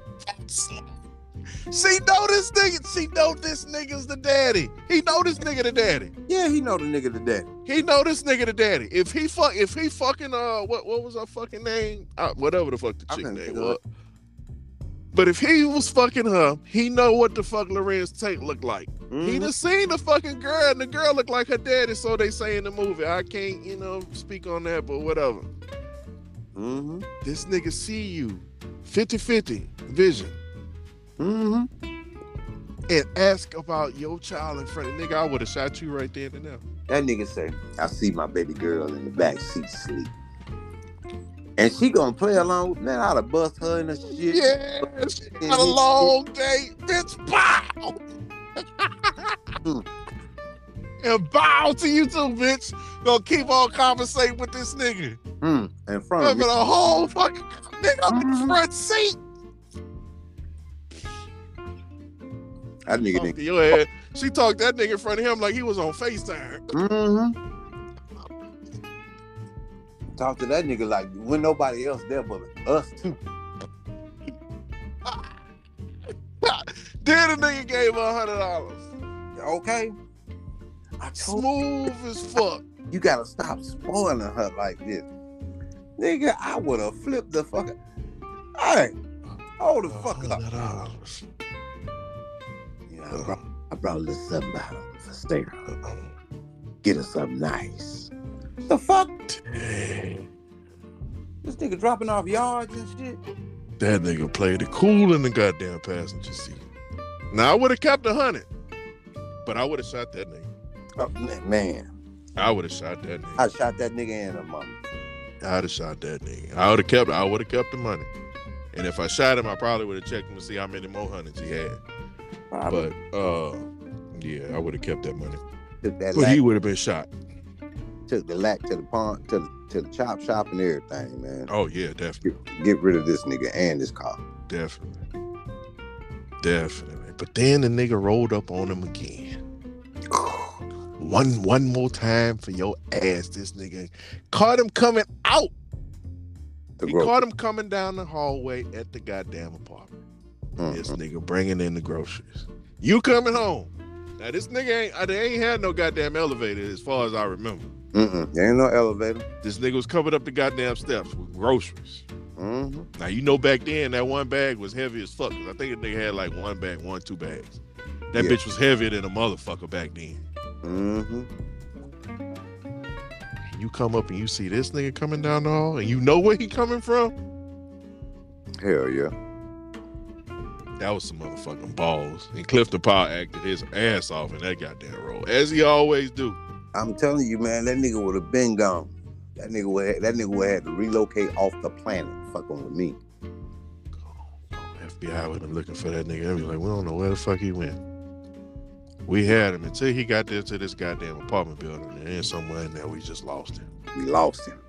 She know this nigga. She know this nigga's the daddy. He know this nigga the daddy. Yeah, he know the nigga the daddy. He know this nigga the daddy. If he fuck, if he fucking uh, what what was her fucking name? Uh, whatever the fuck the chick name was. But if he was fucking her, he know what the fuck Larenz Tate looked like. He Mhm. done seen the fucking girl, and the girl looked like her daddy. So they say in the movie. I can't, you know, speak on that, but whatever. Mhm. This nigga see you, 50-50 vision. Mhm. and ask about your child in front of nigga, I would have shot you right there and now. That nigga say, I see my baby girl in the back seat sleep. And she gonna play along with man, I'd have bust her in the shit. Yeah, she got a long day, bitch. Bow. and bow to you too, bitch. Gonna keep on conversating with this nigga. Mm, in front of me. a whole fucking nigga on the front seat. That nigga didn't. your head. She talked that nigga in front of him like he was on FaceTime. Mm-hmm. Talk to that nigga like when nobody else there but us too. then the nigga gave her a hundred dollars. Okay. I Smooth as fuck. you gotta stop spoiling her like this. Nigga, I would have flipped the fuck Hey, hold the fuck up. $100. You know, I brought, I brought a little something for Sarah. Get her something nice. The fuck? Dang. This nigga dropping off yards and shit. That nigga played it cool in the goddamn passenger seat. Now I would have kept a hundred, but I would have shot that nigga. Oh, man, man, I would have shot that nigga. I shot that nigga in the mama. I'd have shot that nigga. I would have kept. I would have kept the money. And if I shot him, I probably would have checked him to see how many more hundreds he had. Probably But uh, yeah, I would have kept that money. that But he would have been shot. Took the lack to the pawn to the to the chop shop and everything, man. Oh yeah, definitely, Get, get rid of this nigga and this car. definitely, definitely. But then the nigga rolled up on him again. One one more time for your ass. This nigga caught him coming out. The He gro- caught him coming down the hallway at the goddamn apartment. This Mhm. nigga bringing in the groceries. You coming home? Now this nigga ain't. uh, They ain't had no goddamn elevator as far as I remember. Mm-mm. There ain't no elevator. This nigga was coming up the goddamn steps with groceries. Mm-hmm. Now you know back then that one bag was heavy as fuck. I think the nigga had like one bag, one two bags. That Yeah. bitch was heavier than a motherfucker back then. Mm-hmm. And you come up and you see this nigga coming down the hall, and you know where he coming from. Hell yeah. That was some motherfucking balls. And Clifton Powell acted his ass off in that goddamn role, as he always do. I'm telling you, man, that nigga would have been gone. That nigga would that nigga would have had to relocate off the planet, fucking with me. Oh, FBI would have been looking for that nigga. They'd be like, we don't know where the fuck he went. We had him until he got there to this goddamn apartment building, and then somewhere in there we just lost him. We lost him.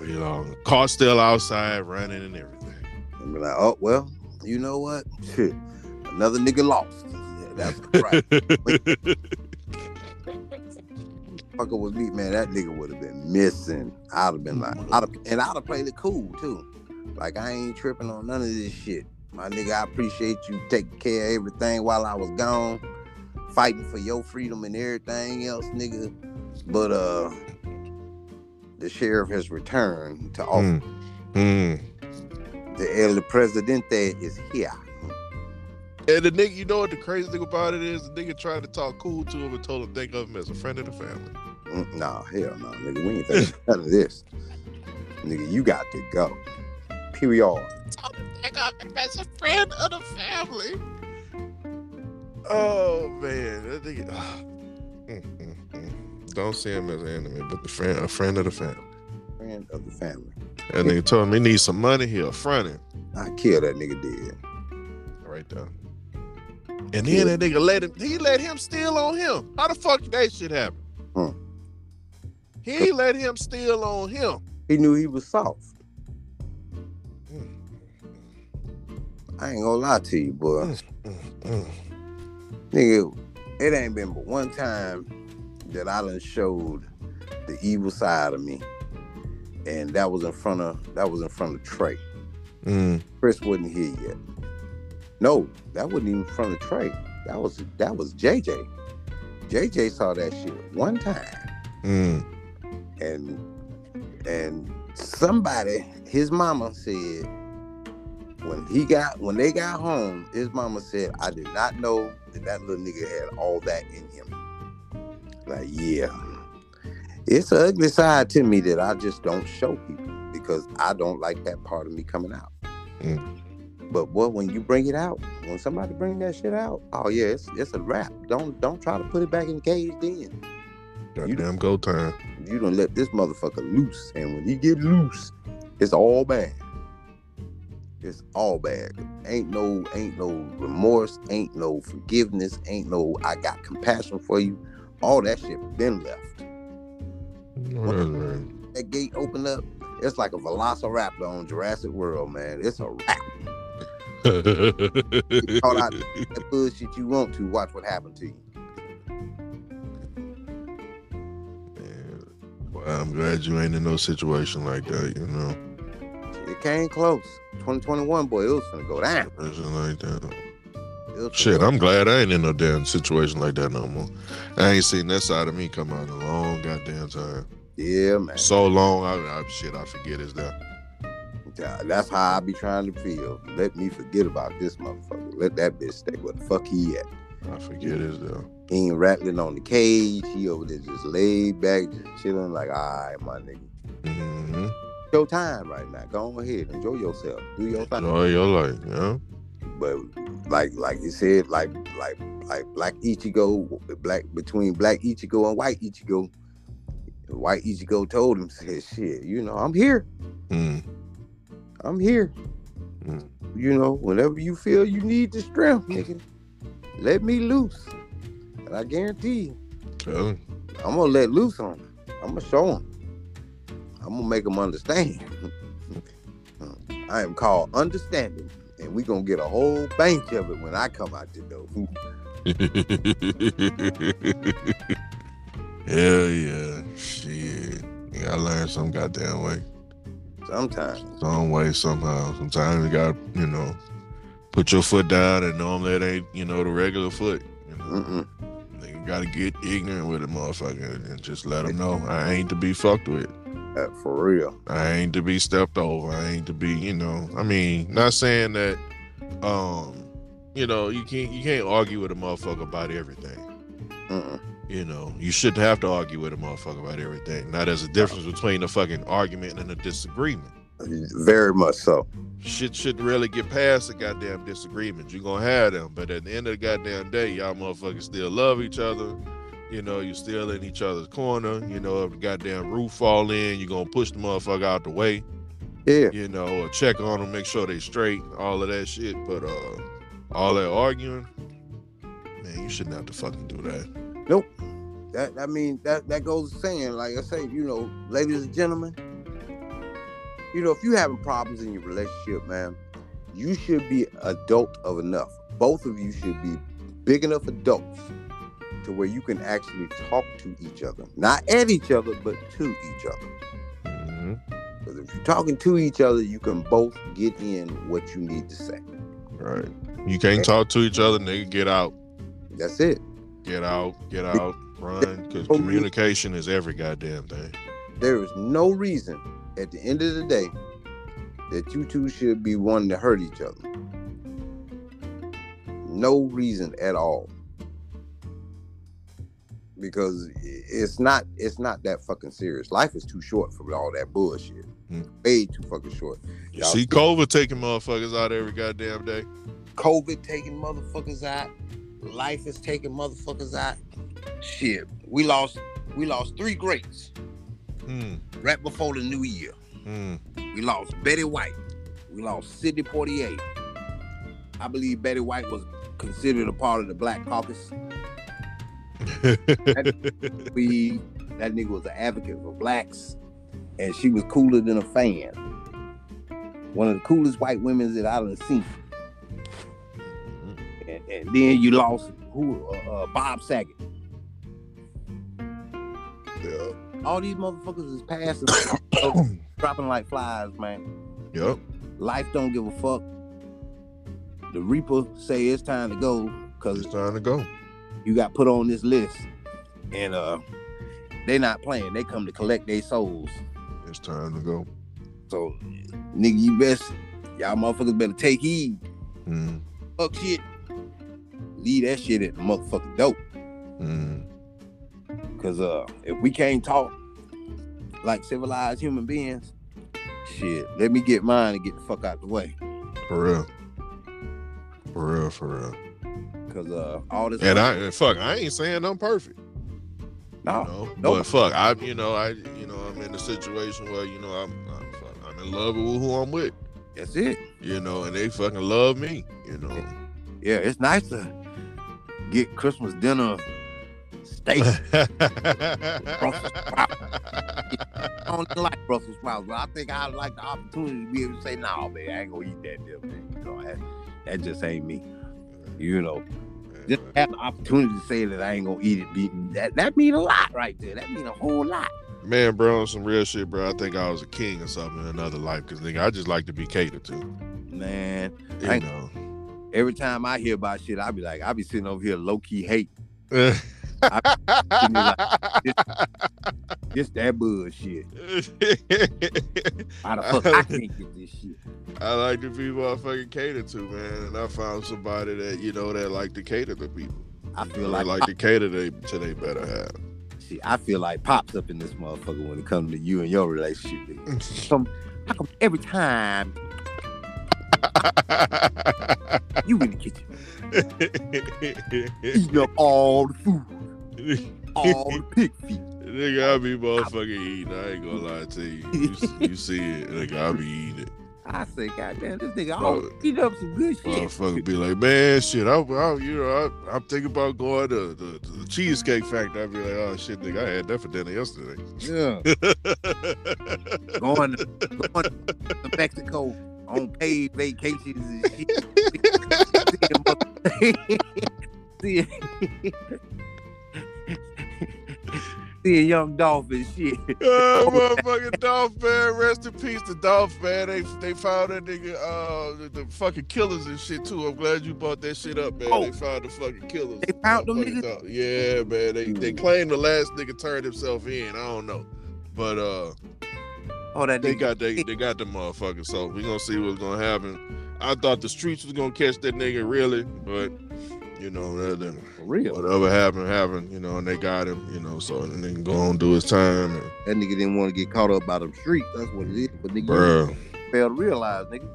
We long car still outside running and everything. And be like, oh well, you know what? Another nigga lost. Yeah, that's right. Fucking with me, man. That nigga would have been missing. I'd have been like, I'd have, and I'd have played it cool too. Like I ain't tripping on none of this shit. My nigga, I appreciate you taking care of everything while I was gone, fighting for your freedom and everything else, nigga. But uh, the sheriff has returned to office. Mm. Mm. The El Presidente is here. And the nigga, you know what the crazy thing about it is? The nigga tried to talk cool to him and told him think of him as a friend of the family. Mm, Nah, hell no, nigga. We ain't thinking none of this. Nigga, you got to go. Period. Told him think of him as a friend of the family. Oh man, that nigga. ah. Mm, mm, mm. Don't see him as an enemy, but the friend, a friend of the family. Friend of the family. That nigga told him he needs some money. He'll front him I kill that nigga dead. right there. And then that nigga let him. He let him steal on him. How the fuck did that shit happen? Hmm. He let him steal on him. He knew he was soft. Mm, I ain't gonna lie to you, boy. mm, mm. Nigga, it ain't been but one time that I done showed the evil side of me. And that was in front of that was in front of Trey. Mm. Chris wasn't here yet. No, that wasn't even in front of Trey. That was that was JJ. JJ saw that shit one time. Mm. And and somebody his mama said when he got when they got home his mama said i did not know that that little nigga had all that in him. Like yeah. It's an ugly side to me that i just don't show people because i don't like that part of me coming out. Mm. but boy when you bring it out when somebody bring that shit out oh yeah it's, it's a wrap. Don't don't try to put it back in the cage then. Goddamn go time. You don't let this motherfucker loose, and when he get loose, it's all bad. It's all bad. Ain't no, ain't no remorse, ain't no forgiveness, ain't no I got compassion for you. All that shit been left. Whatever. That gate opened up, it's like a velociraptor on Jurassic World, man. It's a wrap. Call out that bullshit you want to. Watch what happened to you. I'm glad you ain't in no situation like that, you know. It came close. 2021, boy, it was gonna go down. Situation like that. Shit, I'm glad I ain't in no damn situation like that no more. I ain't seen that side of me come out in a long goddamn time. Yeah, man. So long, I, I shit, I forget it's there. Yeah, That's how I be trying to feel. Let me forget about this motherfucker. Let that bitch stay where the fuck he at. I forget it's though. He ain't rattling on the cage. He over there just laid back, just chilling like, all right, my nigga. Mm-hmm. Your time right now. Go ahead, enjoy yourself. Do your thing. Enjoy your life, yeah. But like like you said, like like like Black Ichigo, black between Black Ichigo and White Ichigo, White Ichigo told him, said, shit, you know, I'm here. Mm. I'm here. Mm. You know, whenever you feel you need the strength, nigga, let me loose. And I guarantee you. I'm gonna let loose on him. I'm gonna show him. I'm gonna make him understand. I am called understanding, and we gonna get a whole bank of it when I come out the door. Hell yeah. Shit. You gotta learn some goddamn way. Sometimes, Some way, somehow. Sometimes you gotta, you know, put your foot down and normally it ain't, you know, the regular foot. You know, you gotta get ignorant with a motherfucker, and just let them know I ain't to be fucked with. Uh, for real. I ain't to be stepped over. I ain't to be, you know. I mean, not saying that, um, you know, you can't you can't argue with a motherfucker about everything. Mm-mm. You know, you shouldn't have to argue with a motherfucker about everything. Now, there's a difference between a fucking argument and a disagreement. Very much so. Shit shouldn't really get past a goddamn disagreement. You're gonna have them, but at the end of the goddamn day, y'all motherfuckers still love each other. You know, you're still in each other's corner. You know, if the goddamn roof fall in, you're gonna push the motherfucker out the way. Yeah. You know, or check on them, make sure they straight, all of that shit. But uh, all that arguing, man, you shouldn't have to fucking do that. Nope. That I mean that that goes saying, like I say, you know, ladies and gentlemen, you know, if you having problems in your relationship, man, you should be adult of enough. Both of you should be big enough adults to where you can actually talk to each other, not at each other, but to each other. hmm Because if you're talking to each other, you can both get in what you need to say. Right. You can't talk to each other, nigga. Get out. That's it. Get out. Get out. Run. Because communication is every goddamn thing. There is no reason at the end of the day that you two should be wanting to hurt each other. No reason at all. Because it's not it's not that fucking serious. Life is too short for all that bullshit. Hmm. Way too fucking short. You see see- COVID taking motherfuckers out every goddamn day. COVID taking motherfuckers out. Life is taking motherfuckers out. Shit. We lost we lost three greats Hmm. right before the new year. Hmm. We lost Betty White. We lost Sidney Poitier. I believe Betty White was considered a part of the Black Caucus. We that nigga was an advocate for blacks, and she was cooler than a fan. One of the coolest white women that I done seen. And, and then you lost who? Uh, uh, Bob Saget. yeah. All these motherfuckers is passing, dropping like flies, man. Yep. Life don't give a fuck. The Reaper say it's time to go because It's time to go. you got put on this list, and uh, they not playing. They come to collect their souls. It's time to go. So, nigga, you best y'all motherfuckers better take heed. Hmm. Fuck shit. Leave that shit at the motherfucking dope. Hmm. Cause uh, if we can't talk like civilized human beings, shit, let me get mine and get the fuck out the way. For real. For real. For real. Cause uh, all this And I and fuck, I ain't saying I'm perfect. No, you know? nope. But fuck, I you know I you know I'm in a situation where you know I'm I'm, fuck, I'm in love with who I'm with. that's it. You know, and they fucking love me. You know. Yeah, it's nice to get Christmas dinner steak. I don't like Brussels sprouts, but I think I like the opportunity to be able to say, "No, man, I ain't gonna eat that damn thing." You know, that, that just ain't me. You know, just have the opportunity to say that I ain't gonna eat it. That that mean a lot right there. That mean a whole lot. Man, bro, on some real shit, bro. I think I was a king or something in another life because nigga, I just like to be catered to. Man, You I- know. every time I hear about shit, I be like, I be sitting over here low key hate. Just that bullshit. How the fuck I can't get this shit? I like to be motherfucking catered to, man. And I found somebody that, you know, that like to cater to people. I feel know, like, like to cater to, to they better have. See, I feel like pops up in this motherfucker when it comes to you and your relationship. Some, how come every time you in the kitchen eating up all the food, all the pig feet? Nigga, I be motherfucking eating. I ain't gonna lie to you. You, see- you see it. Nigga, I be eating it. I say, goddamn, this nigga always eat up some good shit. Motherfucker be like, man, shit, I, I you know, I, I'm thinking about going to the, to the Cheesecake Factory. I be like, oh, shit, nigga, I had that for dinner yesterday. Yeah, going to, going to Mexico on paid vacations and shit. Seeing, a young dolphin shit. oh, motherfucking Dolph, man. Rest in peace The dolphin. They they found that nigga, uh, the, the fucking killers and shit, too. I'm glad you brought that shit up, man. Oh. They found the fucking killers. They found them niggas? Yeah, man. They, they claim the last nigga turned himself in. I don't know. But, uh, Oh, that they nigga. got they, they got the motherfucker. So we gonna see what's gonna happen. I thought the streets was gonna catch that nigga really, but you know that, that real. whatever happened happened. You know, and they got him. You know, so and then go on do his time. And, That nigga didn't want to get caught up by them streets. That's what it is. But nigga, bruh, failed to realize, nigga.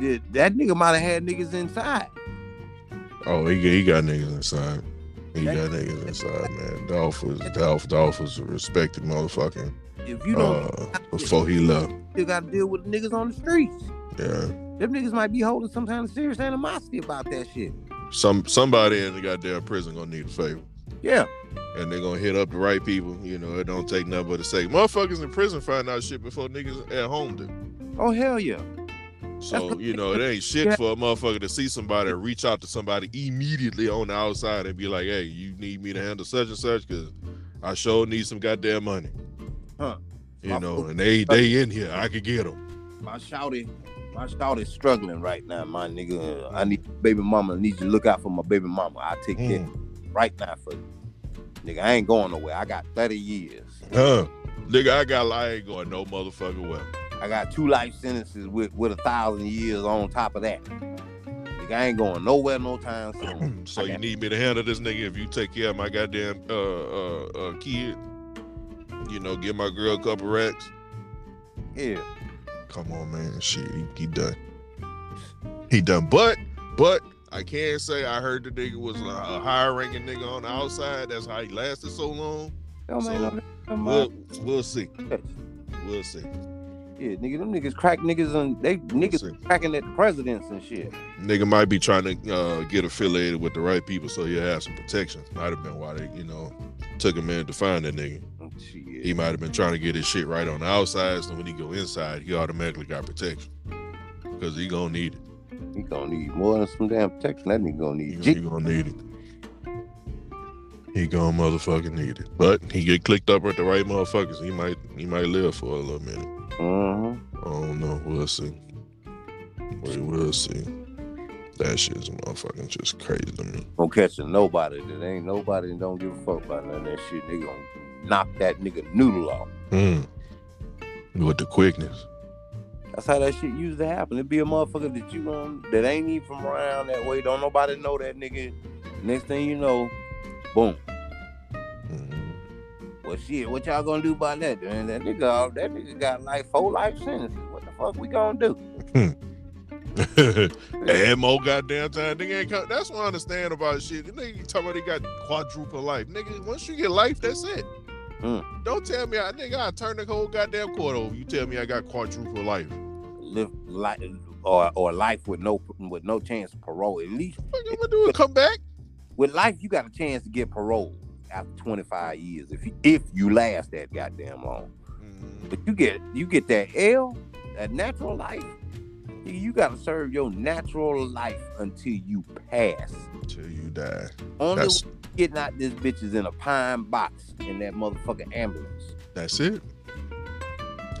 That, that nigga might have had niggas inside. oh he got- he got niggas inside. He That- got niggas inside, man. Dolph was Dolph Dolph was a respected motherfucker. If you don't, Uh, before he left, you got to deal with the niggas on the streets. Yeah. Them niggas might be holding some kind of serious animosity about that shit. Some somebody in the goddamn prison gonna need a favor. Yeah. and they're gonna hit up the right people. You know, it don't take nothing but to say motherfuckers in prison find out shit before niggas at home do. Oh hell yeah. So you know, it ain't shit for a motherfucker to see somebody and reach out to somebody immediately on the outside and be like, "Hey, you need me to handle such and such because I sure need some goddamn money." Huh. You know, and they they in here, I could get them. My shouty, my shouty struggling right now, my nigga. I need baby mama. I need you to look out for my baby mama. I take care right now for you. Nigga, I ain't going nowhere. I got 30 years. Huh? Nigga, I got I ain't going no motherfucking well. I got two life sentences with, with a thousand years on top of that. Nigga, I ain't going nowhere no time soon. so I you need me to handle this nigga if you take care of my goddamn uh uh, uh kid. You know, give my girl a couple racks. Yeah. Come on, man. Shit, he, he done. He done. But, but I can't say I heard the nigga was a, a higher ranking nigga on the outside. That's how he lasted so long. Don't So, no We'll, we'll see. We'll see. Yeah, nigga, them niggas crack niggas and they niggas see. cracking at the presidents and shit. Nigga might be trying to uh, get affiliated with the right people so he'll have some protection. Might have been why they, you know, took a minute to find that nigga. Shit. He might have been trying to get his shit right on the outside, so when he go inside, he automatically got protection. Because he gonna need it. He gonna need more than some damn protection. That nigga gonna He, need he G. gonna need it. He gonna motherfucking need it. But he get clicked up with the right motherfuckers. He might he might live for a little minute. Uh-huh. I don't know. We'll see. We will see. That shit's motherfucking just crazy to me. Gonna catch a nobody that ain't nobody that don't give a fuck about none of that shit. They gonna knock that nigga noodle off. Mm. With the quickness. That's how that shit used to happen. It be a motherfucker that you um, that ain't even from around that way. Don't nobody know that nigga. Next thing you know, boom. Mhm. Well, shit, what y'all gonna do about that? Man, that nigga, that nigga got like four life sentences. What the fuck we gonna do? and more goddamn time. Nigga ain't come. That's what I understand about shit. Nigga, you talking about they got quadruple life. Nigga, once you get life, that's it. Mm. Don't tell me, I nigga, I turn the whole goddamn court over. You tell me I got quadruple life. Live life or or life with no with no chance of parole. At least What gonna do? Come back? with life, you got a chance to get parole after 25 years if you if you last that goddamn long. Mm, But you get you get that L, that natural life. You gotta serve your natural life until you pass. Till you die. Only That's getting out this bitch is in a pine box in that motherfucking ambulance. that's it.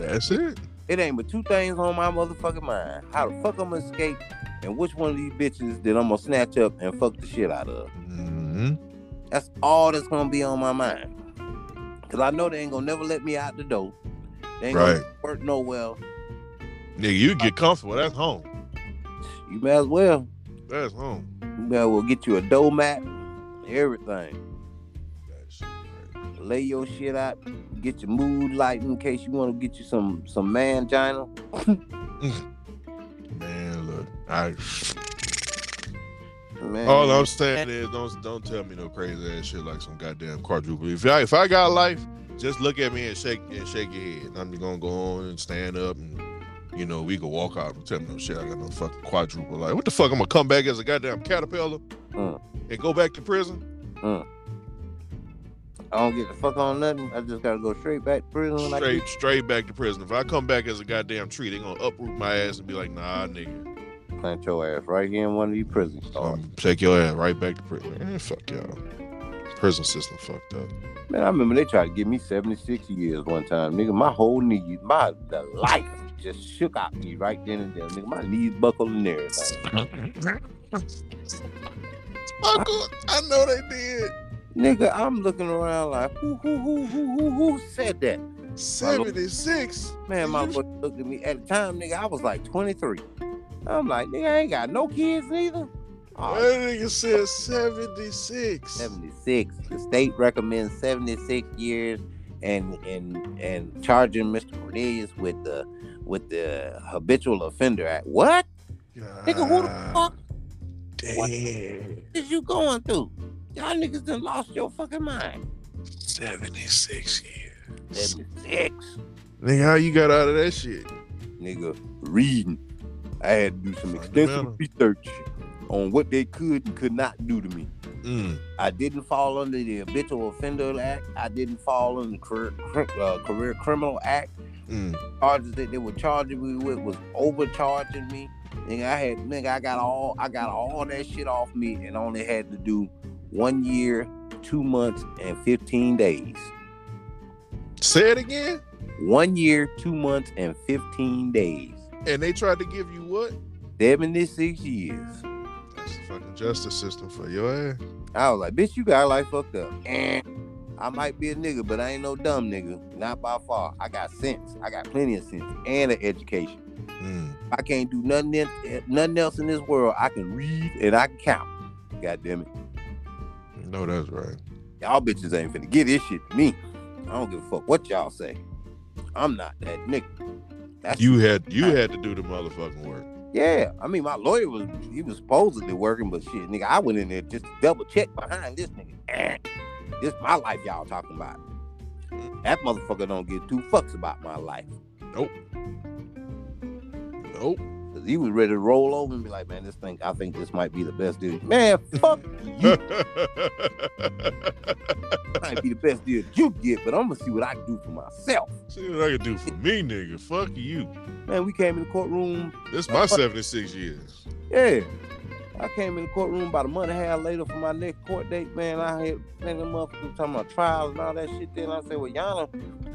That's it. It ain't but two things on my motherfucking mind. How the fuck I'm gonna escape and which one of these bitches that I'm gonna snatch up and fuck the shit out of. hmm That's all that's gonna be on my mind. Cause I know they ain't gonna never let me out the door. They ain't Right. gonna work nowhere. Nigga, you get comfortable. That's home. You may as well. That's home. You may as well get you a dough mat, everything. Right. Lay your shit out, get your mood light in case you want to get you some some mangina. Man, look, I Man, all I'm saying is don't don't tell me no crazy ass shit like some goddamn quadruple. If I if I got life, just look at me and shake and shake your head. I'm just gonna go on and stand up and you know we can walk out and tell me no shit. I got no fucking quadruple life. What the fuck? I'm gonna come back as a goddamn caterpillar Mm. and go back to prison? I don't get the fuck on nothing. I just gotta go straight back to prison. Like Straight straight back to prison. If I come back as a goddamn tree, they gonna uproot my ass and be like, nah, nigga. plant your ass right here in one of these prisons. Um, shake your ass right back to prison. Man, fuck y'all. Prison system fucked up. Man, I remember they tried to give me 76 years one time. Nigga, my whole knee, my the life just shook out me right then and there. Nigga, my knees buckled and everything. Uncle, I know they did. Nigga, I'm looking around like, who, who, who, who, who, who said that? 76. Man, my boy looked at me at the time, nigga. I was like 23. I'm like, nigga, I ain't got no kids neither. Oh, That nigga said 76. 76. The state recommends 76 years and and and charging Mr. Cornelius with the with the habitual offender act. What? Nigga, who the fuck What? Damn. is you going through? Y'all niggas done lost your fucking mind. 76 years. 76. Nigga, how you got out of that shit? Nigga, reading. I had to do some extensive research on what they could and could not do to me. Mm. I didn't fall under the habitual offender act. I didn't fall under the career, uh, career criminal act. Mm. Charges that they were charging me with was overcharging me. Nigga, I had nigga, I got all I got all that shit off me and only had to do one year, two months, and fifteen days. Say it again. One year, two months, and fifteen days. And they tried to give you what? Seventy-six years. That's the fucking justice system for your ass. I was like, bitch, you got life fucked up. I might be a nigga, but I ain't no dumb nigga. Not by far. I got sense. I got plenty of sense and an education. Mm. I can't do nothing else, nothing else in this world. I can read and I can count. God damn it. No, that's right. Y'all bitches ain't finna get this shit to me. I don't give a fuck what y'all say. I'm not that nigga. That's You had you had to do the motherfucking work. yeah. I mean, my lawyer was he was supposedly working, but shit, nigga, I went in there just to double check behind this nigga. This my life y'all talking about. That motherfucker don't give two fucks about my life. Nope. Nope. Cause he was ready to roll over and be like, man, this thing, I think this might be the best deal. Man, fuck you. might be the best deal you get, but I'm gonna see what I can do for myself. See what I can do for me, nigga. Fuck you. Man, we came in the courtroom. This my 76 years. Yeah. I came in the courtroom about a month and a half later for my next court date, man. I had man, them motherfuckers talking about trials and all that shit. Then I said, Well, y'all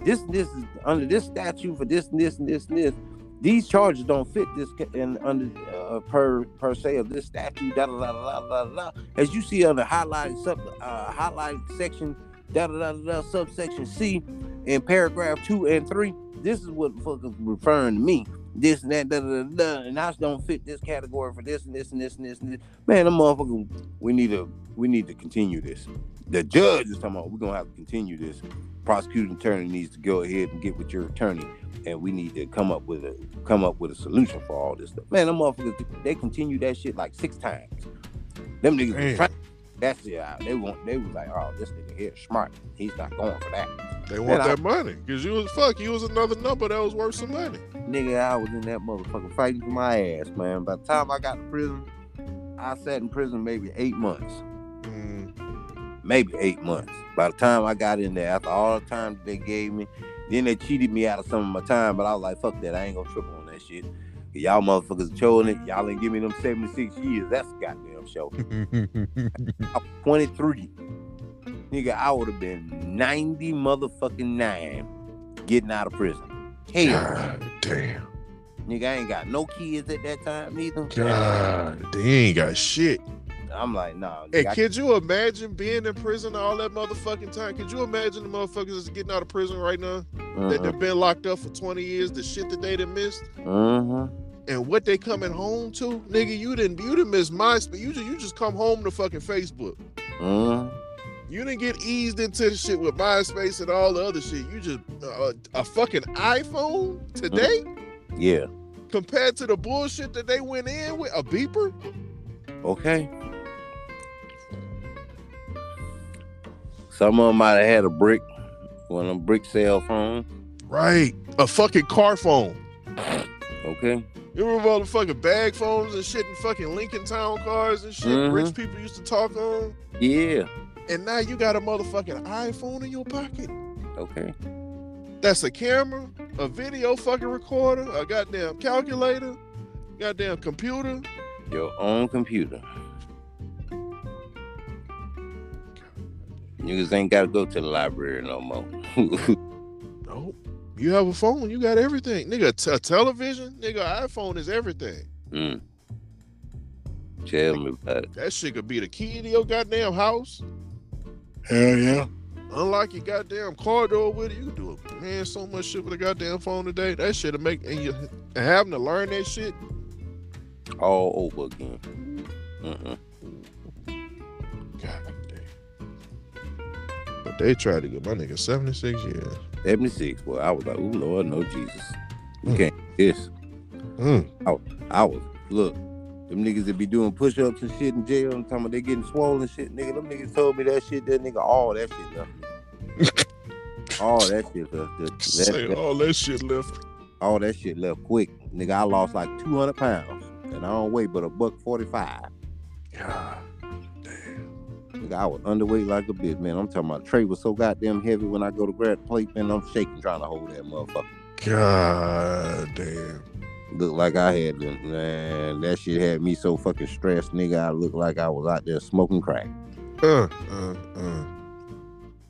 this this is under this statute for this and this and this and this. These charges don't fit this in under uh, per per se of this statute. Da da da da da da. As you see on the highlighted sub uh, highlighted section, da da da da subsection C in paragraph two and three. This is what the fuck is referring to me. This and that, da, da, da, and I don't fit this category for this and this and this and this and this. Man, the motherfucker, we need to we need to continue this. The judge is talking about we're gonna have to continue this. Prosecuting attorney needs to go ahead and get with your attorney, and we need to come up with a come up with a solution for all this stuff. Man, the motherfuckers they continue that shit like six times. Them niggas was Damn. trying that's out. They want they was like, oh, this nigga here smart. He's not going for that. They want Man, I- that money because you was fuck. You was another number that was worth some money. Nigga, I was in that motherfucker fighting for my ass, man. By the time I got to prison, I sat in prison maybe eight months. Mm, Maybe eight months. By the time I got in there, after all the time they gave me, then they cheated me out of some of my time, but I was like, fuck that. I ain't gonna trip on that shit. Y'all motherfuckers chose it. Y'all ain't give me them 76 years. That's a goddamn show. I was 23. Nigga, I would have been 90 motherfucking nine getting out of prison. Hell, God damn. nigga, I ain't got no kids at that time either. God, they ain't got shit. I'm like, nah. Hey, nigga, I- could you imagine being in prison all that motherfucking time? Could you imagine the motherfuckers that's getting out of prison right now that uh-huh, they've been locked up for 20 years, the shit that they done missed, uh-huh. And what they coming home to? Nigga, you didn't you didn't miss MySpace. You just you just come home to fucking Facebook. Uh-huh. You didn't get eased into the shit with MySpace and all the other shit. You just uh, a fucking iPhone today Yeah. compared to the bullshit that they went in with a beeper. Okay. Some of them might have had a brick, one of them brick cell phones. Right, a fucking car phone. Okay. You remember all the fucking bag phones and shit and fucking Lincoln Town cars and shit Mhm. rich people used to talk on? Yeah. And now you got a motherfucking iPhone in your pocket. Okay. That's a camera, a video fucking recorder, a goddamn calculator, goddamn computer. Your own computer. Niggas ain't gotta go to the library no more. Nope. You have a phone, you got everything. Nigga, t- a television, nigga, iPhone is everything. mm. Tell me about it. That shit could be the key to your goddamn house. Hell yeah. Unlock your goddamn car door with it. You can do it. Man, so much shit with a goddamn phone today. That shit'll make and you having to learn that shit. All over again. Mm-mm. God damn. But they tried to get my nigga 76 years. 76. Well, I was like, oh Lord, no Jesus. We Mm. can't do this. Mm. I was look, them niggas that be doing push-ups and shit in jail and talking about they getting swollen shit, nigga. Them niggas told me that shit, that nigga, all that shit left all that shit left. That, that, Say that- all that shit left. all that shit left quick. Nigga, I lost like 200 pounds. And I don't weigh but a buck 45. God damn. Nigga, I was underweight like a bitch, man. I'm talking about tray was so goddamn heavy when I go to grab the plate, man. I'm shaking trying to hold that motherfucker. God damn. Looked like I had, the- man, that shit had me so fucking stressed, nigga. I looked like I was out there smoking crack. Uh, uh, uh.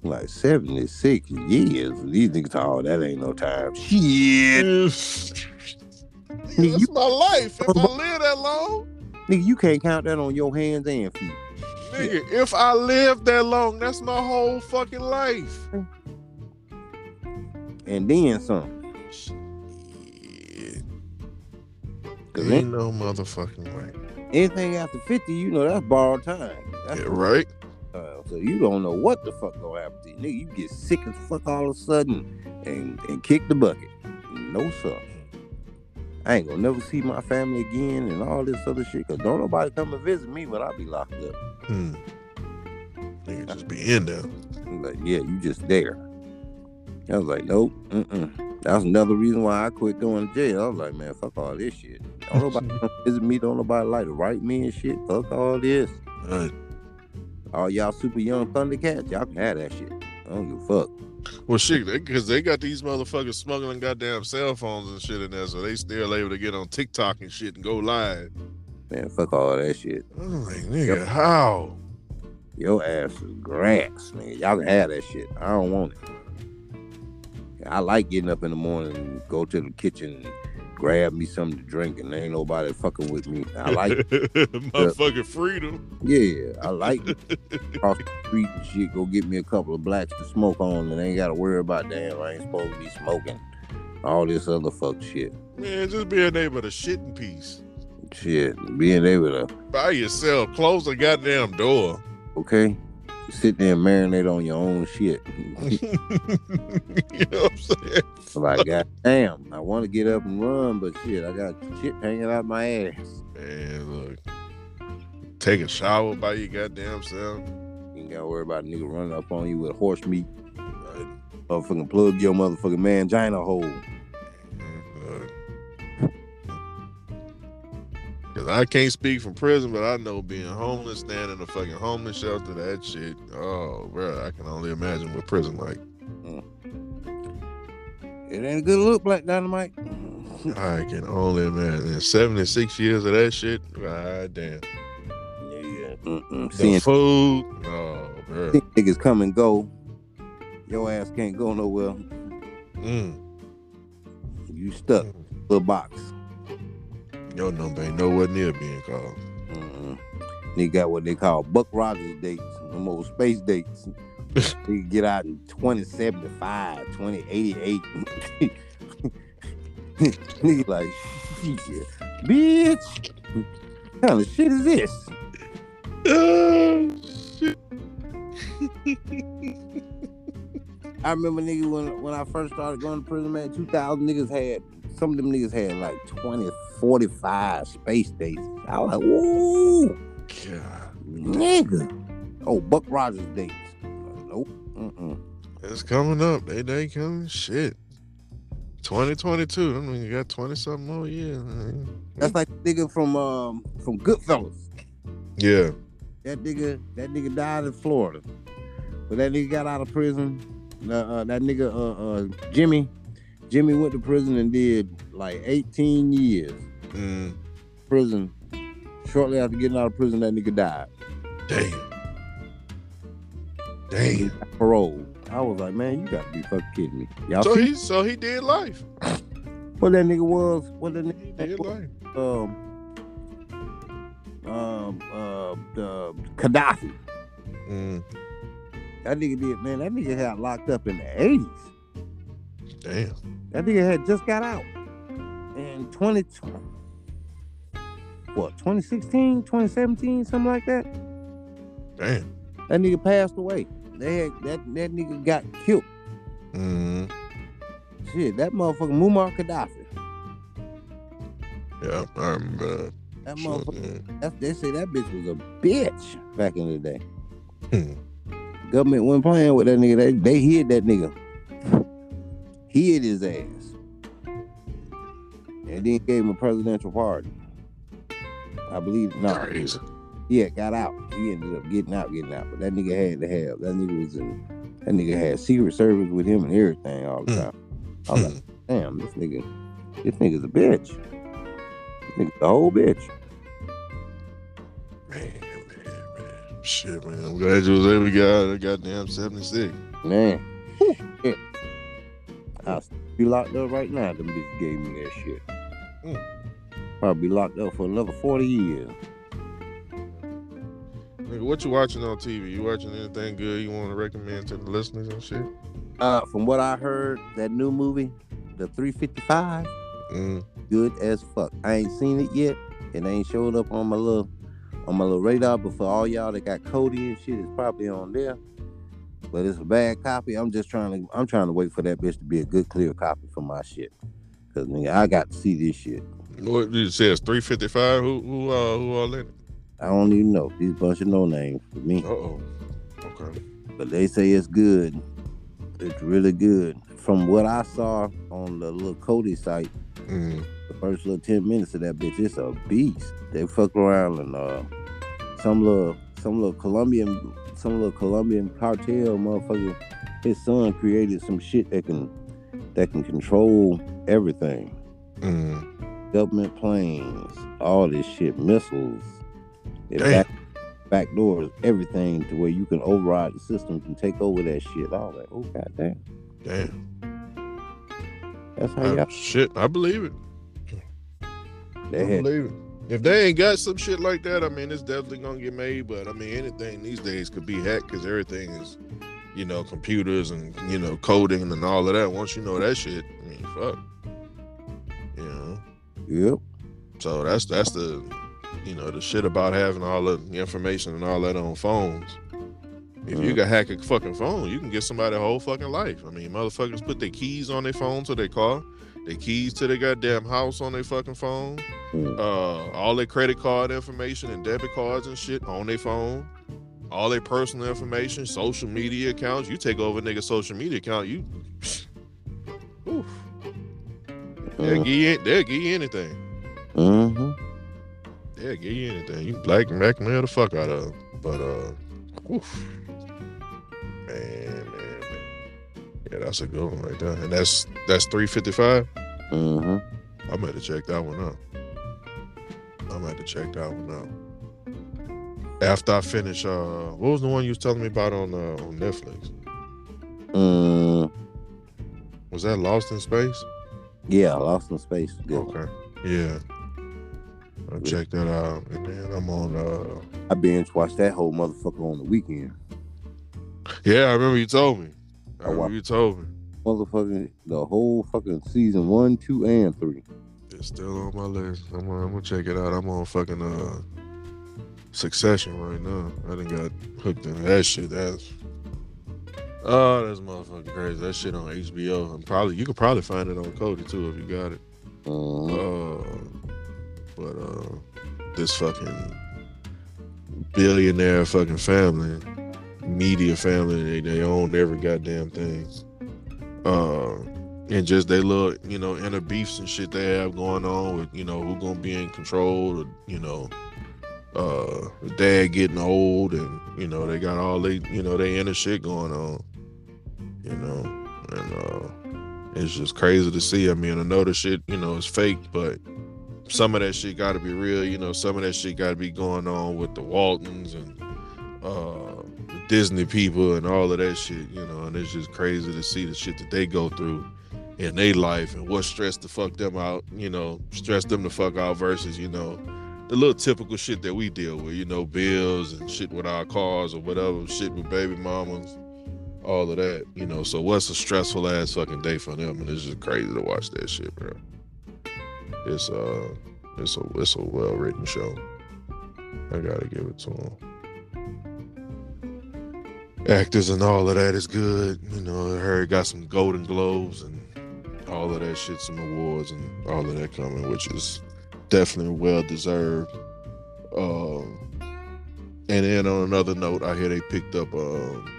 Like 76 years. These niggas, oh, that ain't no time. Shit. That's my life. If I live that long, Nigga, you can't count that on your hands and feet. Nigga, if I live that long, that's my whole fucking life. And then some. Shit. Cause Ain't no motherfucking way. anything after 50, you know, that's borrowed time. That's Yeah, right? So you don't know what the fuck gonna happen to you. Nigga, you get sick as fuck all of a sudden and, and kick the bucket. No sir. I ain't gonna never see my family again and all this other shit. Cause don't nobody come and visit me when I be locked up. Hmm. Nigga just be in there. Like, yeah, you just there. I was like, nope, mm-mm. That's another reason why I quit going to jail. I was like, man, fuck all this shit. Don't nobody come visit me. Don't nobody like to write me and shit. Fuck all this. Right. All y'all super young Thundercats, y'all can have that shit. I don't give a fuck. Well, shit, because they got these motherfuckers smuggling goddamn cell phones and shit in there, so they still able to get on TikTok and shit and go live. Man, fuck all that shit. I'm like, nigga, how? Your ass is grass, man. Y'all can have that shit. I don't want it. I like getting up in the morning go to the kitchen and grab me something to drink and ain't nobody fucking with me. I like motherfucking freedom. Yeah, I like cross the street and shit. Go get me a couple of blacks to smoke on, and ain't got to worry about damn. I ain't supposed to be smoking. all this other fuck shit. Man, just being able to shit in peace. Shit, being able to By yourself, close the goddamn door. okay, sit there and marinate on your own shit. you know what I'm saying? like, god damn, I want to get up and run, but shit, I got shit hanging out my ass. Man, look. Take a shower by your goddamn self. You ain't gotta worry about a nigga running up on you with horse meat. Right? Motherfucking plug your motherfucking mangina hole. Cause I can't speak from prison, but I know being homeless, standing in a fucking homeless shelter, that shit. Oh, bro, I can only imagine what prison like. It ain't a good look, Black Dynamite. I can only imagine. Seventy six years of that shit. God damn. Yeah, mm-mm. The Seeing food. Oh, bro. niggas come and go. Your ass can't go nowhere. Mm. You stuck. Little box. Your number ain't nowhere near being called. Mm-mm. Nigga got what they call Buck Rogers dates, them old space dates. he get out in 2075, 2088. Nigga like, shit, bitch. What kind of shit is this? Oh, shit. I remember nigga when when I first started going to prison, man, 2000 niggas had some of them niggas had like 20, 45 space dates. I was like, whoa, God. nigga. Oh, Buck Rogers dates. Nope. Mm-mm. It's coming up. They they coming. Shit. 2022. I mean, you got 20 something more years. man. That's like nigga from um from Goodfellas. Yeah. That nigga, that nigga died in Florida. But that nigga got out of prison. Uh, uh, that nigga, uh, uh, Jimmy, Jimmy went to prison and did like 18 years Mm, prison. Shortly after getting out of prison, that nigga died. damn. Damn. Parole. I was like, man, you gotta be fucking kidding me. Y'all So see he so he did life. what that nigga was? What that He nigga did life. um um uh the Gaddafi. Mm, That nigga did, man. That nigga had locked up in the eighties. Damn. That nigga had just got out in 2020. What, 2016, 2017, something like that? Damn. That nigga passed away. They had that that nigga got killed. Mm, Shit, that motherfucker Muammar Gaddafi. yeah, I remember. That Sure, motherfucker. That, they say that bitch was a bitch back in the day. Hmm. Government wasn't playing with that nigga. They, they hid that nigga. Hid his ass. And then gave him a presidential pardon. I believe no. Crazy. Yeah, got out. He ended up getting out, getting out. But that nigga had to have. That nigga was in. That nigga had Secret Service with him and everything all the Mm. time. I was like, damn, this nigga, this nigga's a bitch. This nigga's a whole bitch. Man, man, man. Shit, man. I'm glad you was able to get out of goddamn 76. Man, Whew. I'll be locked up right now. Them bitches gave me that shit. Mm. Probably be locked up for another forty years. Nigga, what you watching on TV? You watching anything good you want to recommend to the listeners and shit? Uh, from what I heard, that new movie, the 355, Mm, good as fuck. I ain't seen it yet. It ain't showed up on my little on my little radar. But for all y'all that got Kodi and shit, it's probably on there. But it's a bad copy. I'm just trying to I'm trying to wait for that bitch to be a good clear copy for my shit. Cause nigga, I got to see this shit. what it says 355? Who who uh who all in it? I don't even know. These bunch of no names for me. Uh oh. Okay. But they say it's good. It's really good. From what I saw on the little Kodi site, Mm, the first little ten minutes of that bitch, it's a beast. They fuck around and uh some little some little Colombian some little Colombian cartel motherfucker, his son created some shit that can that can control everything. mm. Government planes, all this shit, missiles, back, back doors, everything to where you can override the system, and take over that shit. All that. oh god damn. Damn. That's how y'all shit, I believe it. they I had believe it. If they ain't got some shit like that, I mean, it's definitely gonna get made. But I mean, anything these days could be hacked because everything is, you know, computers and you know, coding and all of that. Once you know that shit, I mean, fuck. you know. Yep. So that's that's the you know the shit about having all the information and all that on phones. If you can hack a fucking phone, you can get somebody a whole fucking life. I mean, motherfuckers put their keys on their phone to their car, their keys to their goddamn house on their fucking phone, Mm. uh, all their credit card information and debit cards and shit on their phone, all their personal information, social media accounts. You take over a nigga's social media account, you, oof, they'll Mhm. give you, they'll give you anything. Mhm. They'll give you anything. You black blackmail the fuck out of them, But uh, oof. man. Yeah, that's a good one right there. And that's that's three fifty five. Mhm. I'm gonna check that one out. I'm gonna to check that one out. After I finish, uh, what was the one you was telling me about on uh, on Netflix? Mm. Was that Lost in Space? Yeah, Lost in Space. Good. Okay, yeah. I'll check that out, and then I'm on. uh I binge watched that whole motherfucker on the weekend. Yeah, I remember you told me. I I wa- remember you told me. Motherfucking the whole fucking season one, two, and three. It's still on my list. I'm gonna, I'm gonna check it out. I'm on fucking uh Succession right now. I done got hooked in that shit. That's oh, that's motherfucking crazy. That shit on HBO. And probably you could probably find it on Kodi too if you got it. Mhm. Uh, but uh, this fucking billionaire fucking family, media family, they, they own every goddamn thing. Uh, and just they little, you know, inner beefs and shit they have going on with, you know, who gonna be in control, or, you know, uh, dad getting old, and you know they got all they, you know, they inner shit going on, you know, and uh, it's just crazy to see. I mean, I know the shit, you know, is fake, but some of that shit got to be real. You know, some of that shit got to be going on with the Waltons and uh, Disney people and all of that shit. You know, and it's just crazy to see the shit that they go through in their life and what stress to fuck them out. You know, stress them the fuck out versus you know the little typical shit that we deal with. You know, bills and shit with our cars or whatever, shit with baby mamas. All of that, you know. So what's a stressful ass fucking day for them? And it's just crazy to watch that shit, bro. It's uh, it's a it's a well written show. I gotta give it to them. Actors and all of that is good. You know, I heard got some Golden Globes and all of that shit, some awards and all of that coming, which is definitely well deserved. Um, and then on another note, I hear they picked up um,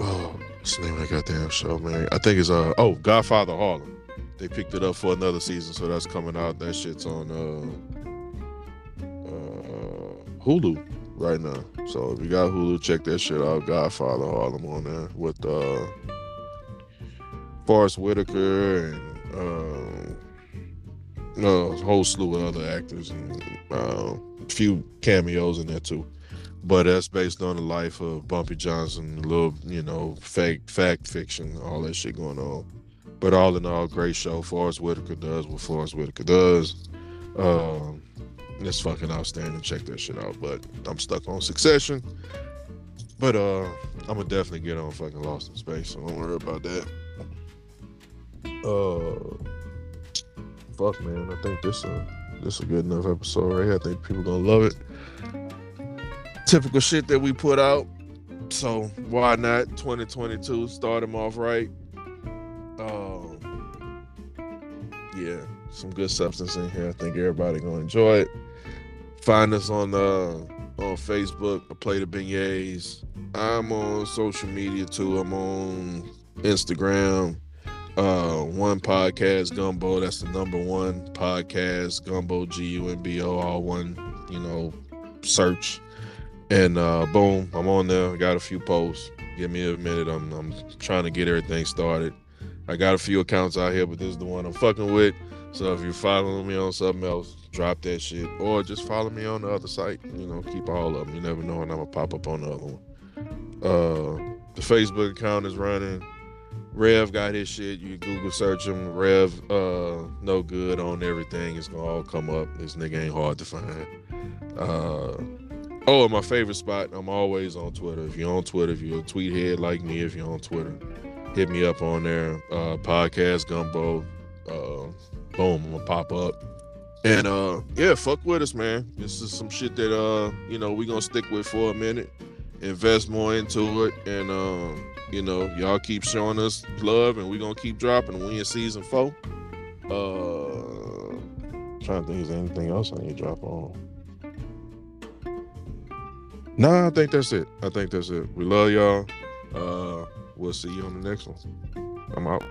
oh, what's the name of that goddamn show, man? I think it's uh oh Godfather Harlem they picked it up for another season, so that's coming out. That shit's on uh, uh, Hulu right now. So if you got Hulu, check that shit out. Godfather Harlem on there with uh, Forest Whitaker and uh, a whole slew of other actors and uh, a few cameos in there too. But that's based on the life of Bumpy Johnson, a little, you know, fake fact fiction, all that shit going on. But all in all, great show. Forest Whitaker does what Forest Whitaker does. Um, it's fucking outstanding. Check that shit out. But I'm stuck on Succession. But uh, I'm gonna definitely get on fucking Lost in Space. So don't worry about that. Uh, fuck man, I think this a this a good enough episode right here. I think people gonna love it. Typical shit that we put out. So why not 2022? Start them off right. Um, yeah, some good substance in here. I think everybody gonna enjoy it. Find us on uh on Facebook. I play the beignets. I'm on social media too. I'm on Instagram. Uh, one podcast gumbo. That's the number one podcast gumbo. G U M B O. All one. You know, search. And uh, boom, I'm on there. I got a few posts. Give me a minute. I'm I'm trying to get everything started. I got a few accounts out here, but this is the one I'm fucking with. So if you're following me on something else, drop that shit, or just follow me on the other site. You know, keep all of them. You never know when I'm gonna pop up on the other one. Uh, the Facebook account is running. Rev got his shit. You Google search him. Rev, uh, no good on everything. It's gonna all come up. This nigga ain't hard to find. Uh, oh, my favorite spot. I'm always on Twitter. If you're on Twitter, if you're a tweet head like me, if you're on Twitter, hit me up on there. Uh, podcast Gumbo. uh, boom, I'm gonna pop up. And uh, yeah, fuck with us, man. This is some shit that uh, you know, we gonna stick with for a minute, invest more into it, and um, you know, y'all keep showing us love, and we gonna keep dropping. We in season four. Uh, trying to think, is there anything else I need to drop on? Nah, I think that's it. I think that's it. We love y'all. Uh, we'll see you on the next one. I'm out.